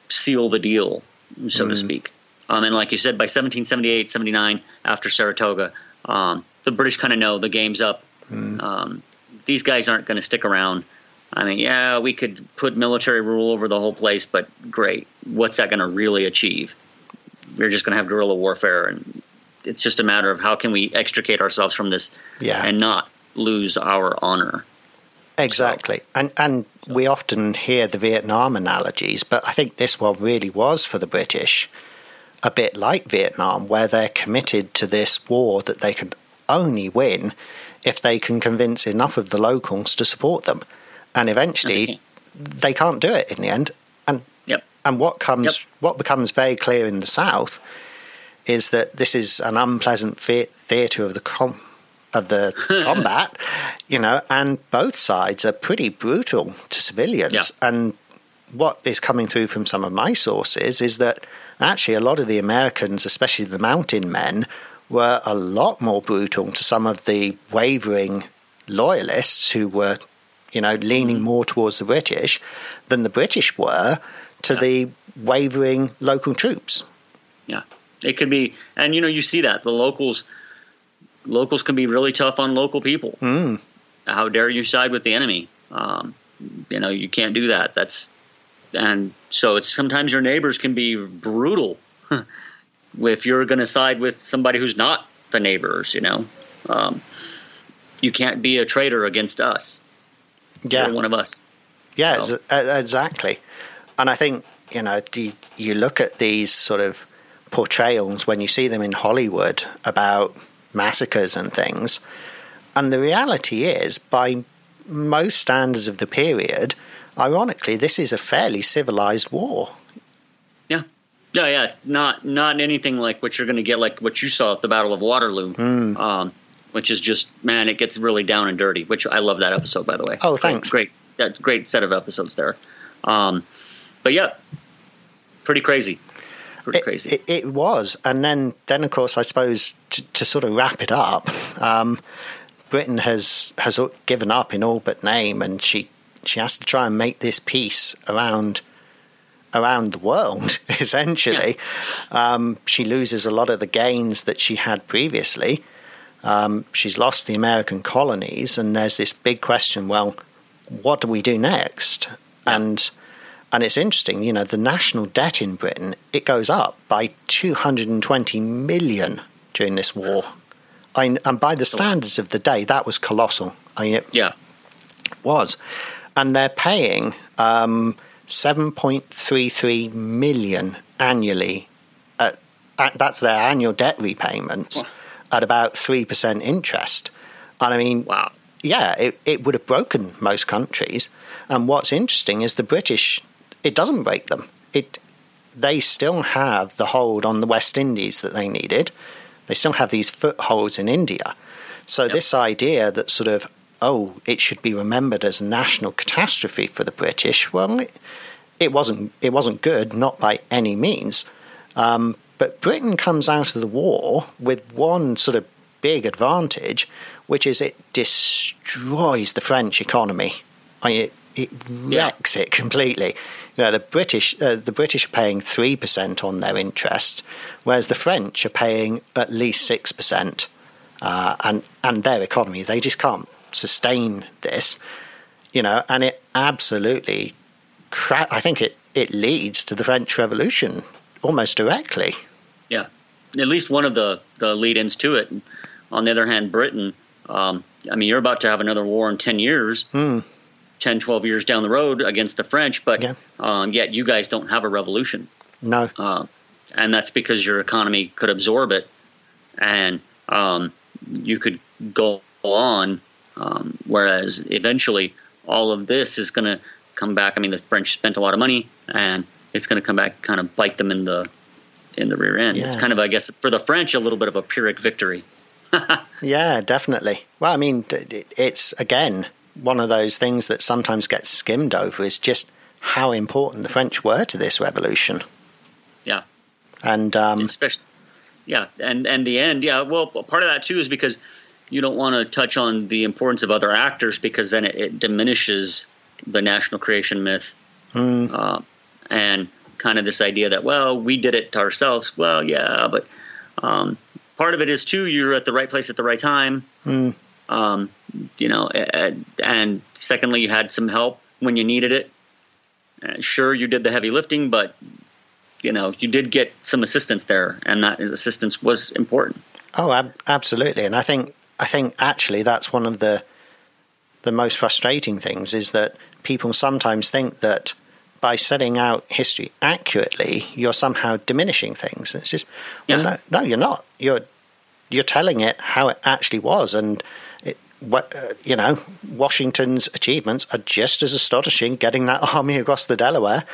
seal the deal, so to speak. Um, and like you said, by 1778, 79, after Saratoga, um, the British kind of know the game's up. Um, these guys aren't going to stick around. I mean, yeah, we could put military rule over the whole place, but great. What's that going to really achieve? We're just going to have guerrilla warfare, and it's just a matter of how can we extricate ourselves from this Yeah. and not lose our honor. exactly. And and we often hear the Vietnam analogies, but I think this one really was for the British a bit like Vietnam, where they're committed to this war that they can only win if they can convince enough of the locals to support them. And eventually, can't. they can't do it in the end. And Yep. and what comes Yep. what becomes very clear in the South is that this is an unpleasant theatre of the com- of the combat, you know, and both sides are pretty brutal to civilians. Yeah. And what is coming through from some of my sources is that actually a lot of the Americans, especially the mountain men, were a lot more brutal to some of the wavering loyalists who were, you know, leaning more towards the British than the British were to Yeah. the wavering local troops. Yeah, it could be, and you know, you see that the locals, locals can be really tough on local people. Mm. How dare you side with the enemy? Um, you know, you can't do that. That's and so it's sometimes your neighbors can be brutal if you're going to side with somebody who's not the neighbors. You know, um, you can't be a traitor against us. Yeah, You're one of us. Yeah, So- ex- exactly. And I think you know, you, you look at these sort of portrayals when you see them in Hollywood about massacres and things, and the reality is, by most standards of the period, ironically, this is a fairly civilized war. Yeah. Yeah, yeah. Not not anything like what you're going to get, like what you saw at the Battle of Waterloo, Hmm. um, which is just man, it gets really down and dirty. Which I love that episode, by the way. Oh, thanks. Great, yeah, great set of episodes there. Um, but yeah, pretty crazy. Pretty It, crazy. It, it was, and then, then of course, I suppose to, to sort of wrap it up, um, Britain has has given up in all but name, and she she has to try and make this peace around around the world. Essentially, um, she loses a lot of the gains that she had previously. Um, she's lost the American colonies, and there's this big question: well, what do we do next? And and it's interesting, you know, the national debt in Britain it goes up by 220 million during this war. I, and by the standards of the day, that was colossal. I mean, it yeah. was, and they're paying um, 7.33 million annually. At, at, that's their annual debt repayments at about three percent interest. And I mean, Wow. yeah, it, it would have broken most countries. And what's interesting is the British, it doesn't break them. It they still have the hold on the West Indies that they needed. They still have these footholds in India. So this idea that sort of oh, it should be remembered as a national catastrophe for the British, well, it, it wasn't. It wasn't good, not by any means. Um, but Britain comes out of the war with one sort of big advantage, which is it destroys the French economy. I mean, it, it Yeah. wrecks it completely. You know, the British, uh, the British are paying three percent on their interest, whereas the French are paying at least six percent, uh, and and their economy they just can't sustain this. You know, and it absolutely, cra- I think it it leads to the French Revolution almost directly. Yeah, at least one of the the lead-ins to it. On the other hand, Britain. Um, I mean, you're about to have another war in ten years, 10, 12 years down the road against the French, but Yeah. um, yet you guys don't have a revolution, No, uh, and that's because your economy could absorb it, and um, you could go on. Um, whereas eventually, all of this is going to come back. I mean, the French spent a lot of money, and it's going to come back, kind of bite them in the in the rear end. It's kind of, I guess, for the French, a little bit of a Pyrrhic victory. Yeah, definitely. Well, I mean, it's again one of those things that sometimes gets skimmed over is just how important the French were to this revolution. Yeah, And um, especially, yeah, and and the end, yeah. Well, part of that too is because you don't want to touch on the importance of other actors because then it, it diminishes the national creation myth, uh, and kind of this idea that well, we did it to ourselves. Well, yeah, but um, part of it is too you're at the right place at the right time. Um, you know, and, and secondly, you had some help when you needed it. Uh, sure, you did the heavy lifting, but you know, you did get some assistance there, and that assistance was important. oh, ab- absolutely. And I think I think actually that's one of the the most frustrating things is that people sometimes think that by setting out history accurately, you're somehow diminishing things. It's just well, Yeah. no, no, you're not. You're you're telling it how it actually was, and it, what uh, you know, Washington's achievements are just as astonishing. Getting that army across the Delaware,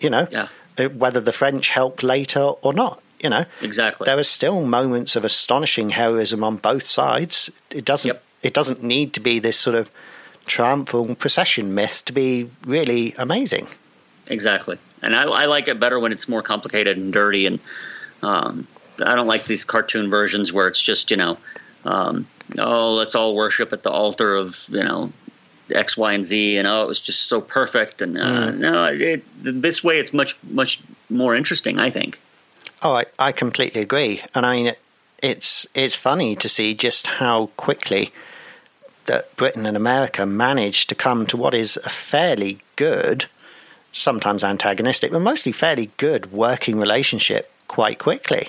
you know, Yeah. uh, whether the French helped later or not, you know, Exactly. there are still moments of astonishing heroism on both sides. It doesn't. Yep. It doesn't need to be this sort of triumphal procession myth to be really amazing. Exactly. And I, I like it better when it's more complicated and dirty. And um, I don't like these cartoon versions where it's just, you know, um, oh, let's all worship at the altar of, you know, X, Y, and Z. And oh, it was just so perfect. And uh, no, it, this way it's much, much more interesting, I think. Oh, I, I completely agree. And I mean, it, it's it's funny to see just how quickly that Britain and America managed to come to what is a fairly good, sometimes antagonistic, but mostly fairly good working relationship quite quickly.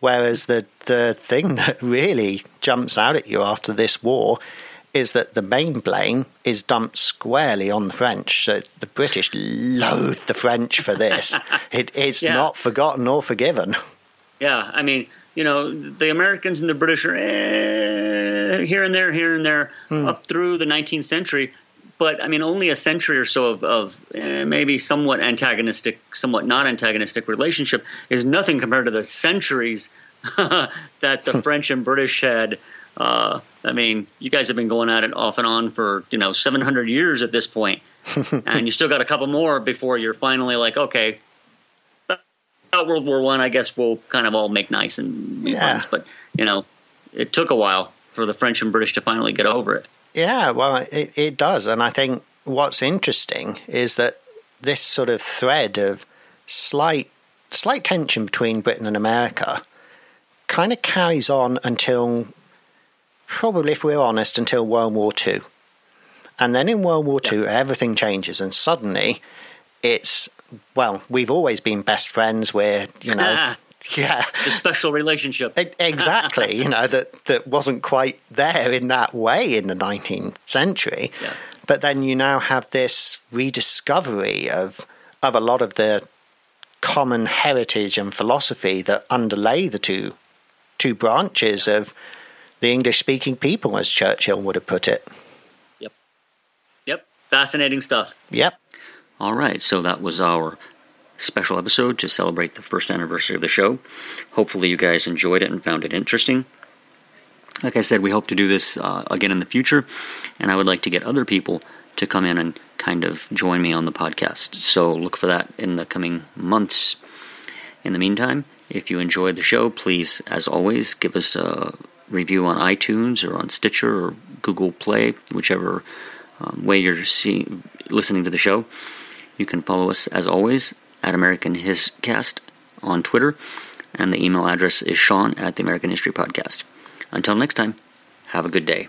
Whereas the the thing that really jumps out at you after this war is that the main blame is dumped squarely on the French. So the British loathe the French for this. it, it's Yeah. not forgotten or forgiven. Yeah, I mean, you know, the Americans and the British are eh, here and there, here and there, up through the 19th century. But I mean, only a century or so of, of eh, maybe somewhat antagonistic, somewhat not antagonistic relationship is nothing compared to the centuries that the French and British had. Uh, I mean, you guys have been going at it off and on for you know 700 years at this point, and you still got a couple more before you're finally like, okay, about World War One, I, guess we'll kind of all make nice and be Yeah. friends. But you know, it took a while for the French and British to finally get over it. Yeah, well, it, it does. And I think what's interesting is that this sort of thread of slight, slight tension between Britain and America kind of carries on until, probably, if we're honest, until World War Two. And then in World War Two, everything changes, and suddenly it's, well, we've always been best friends. We're, you know, yeah. The special relationship. Exactly, you know that that wasn't quite there in that way in the 19th century. Yeah. But then you now have this rediscovery of of a lot of the common heritage and philosophy that underlay the two two branches of the English speaking people, as Churchill would have put it. Yep. Yep. Fascinating stuff. Yep. All right, so that was our special episode to celebrate the first anniversary of the show. Hopefully, you guys enjoyed it and found it interesting. Like I said, we hope to do this uh, again in the future, and I would like to get other people to come in and kind of join me on the podcast. So look for that in the coming months. In the meantime, if you enjoyed the show, please, as always, give us a review on iTunes or on Stitcher or Google Play, whichever um, way you're seeing, listening to the show. You can follow us, as always, at American Hiscast on Twitter, and the email address is sean at the American History Podcast. Until next time, have a good day.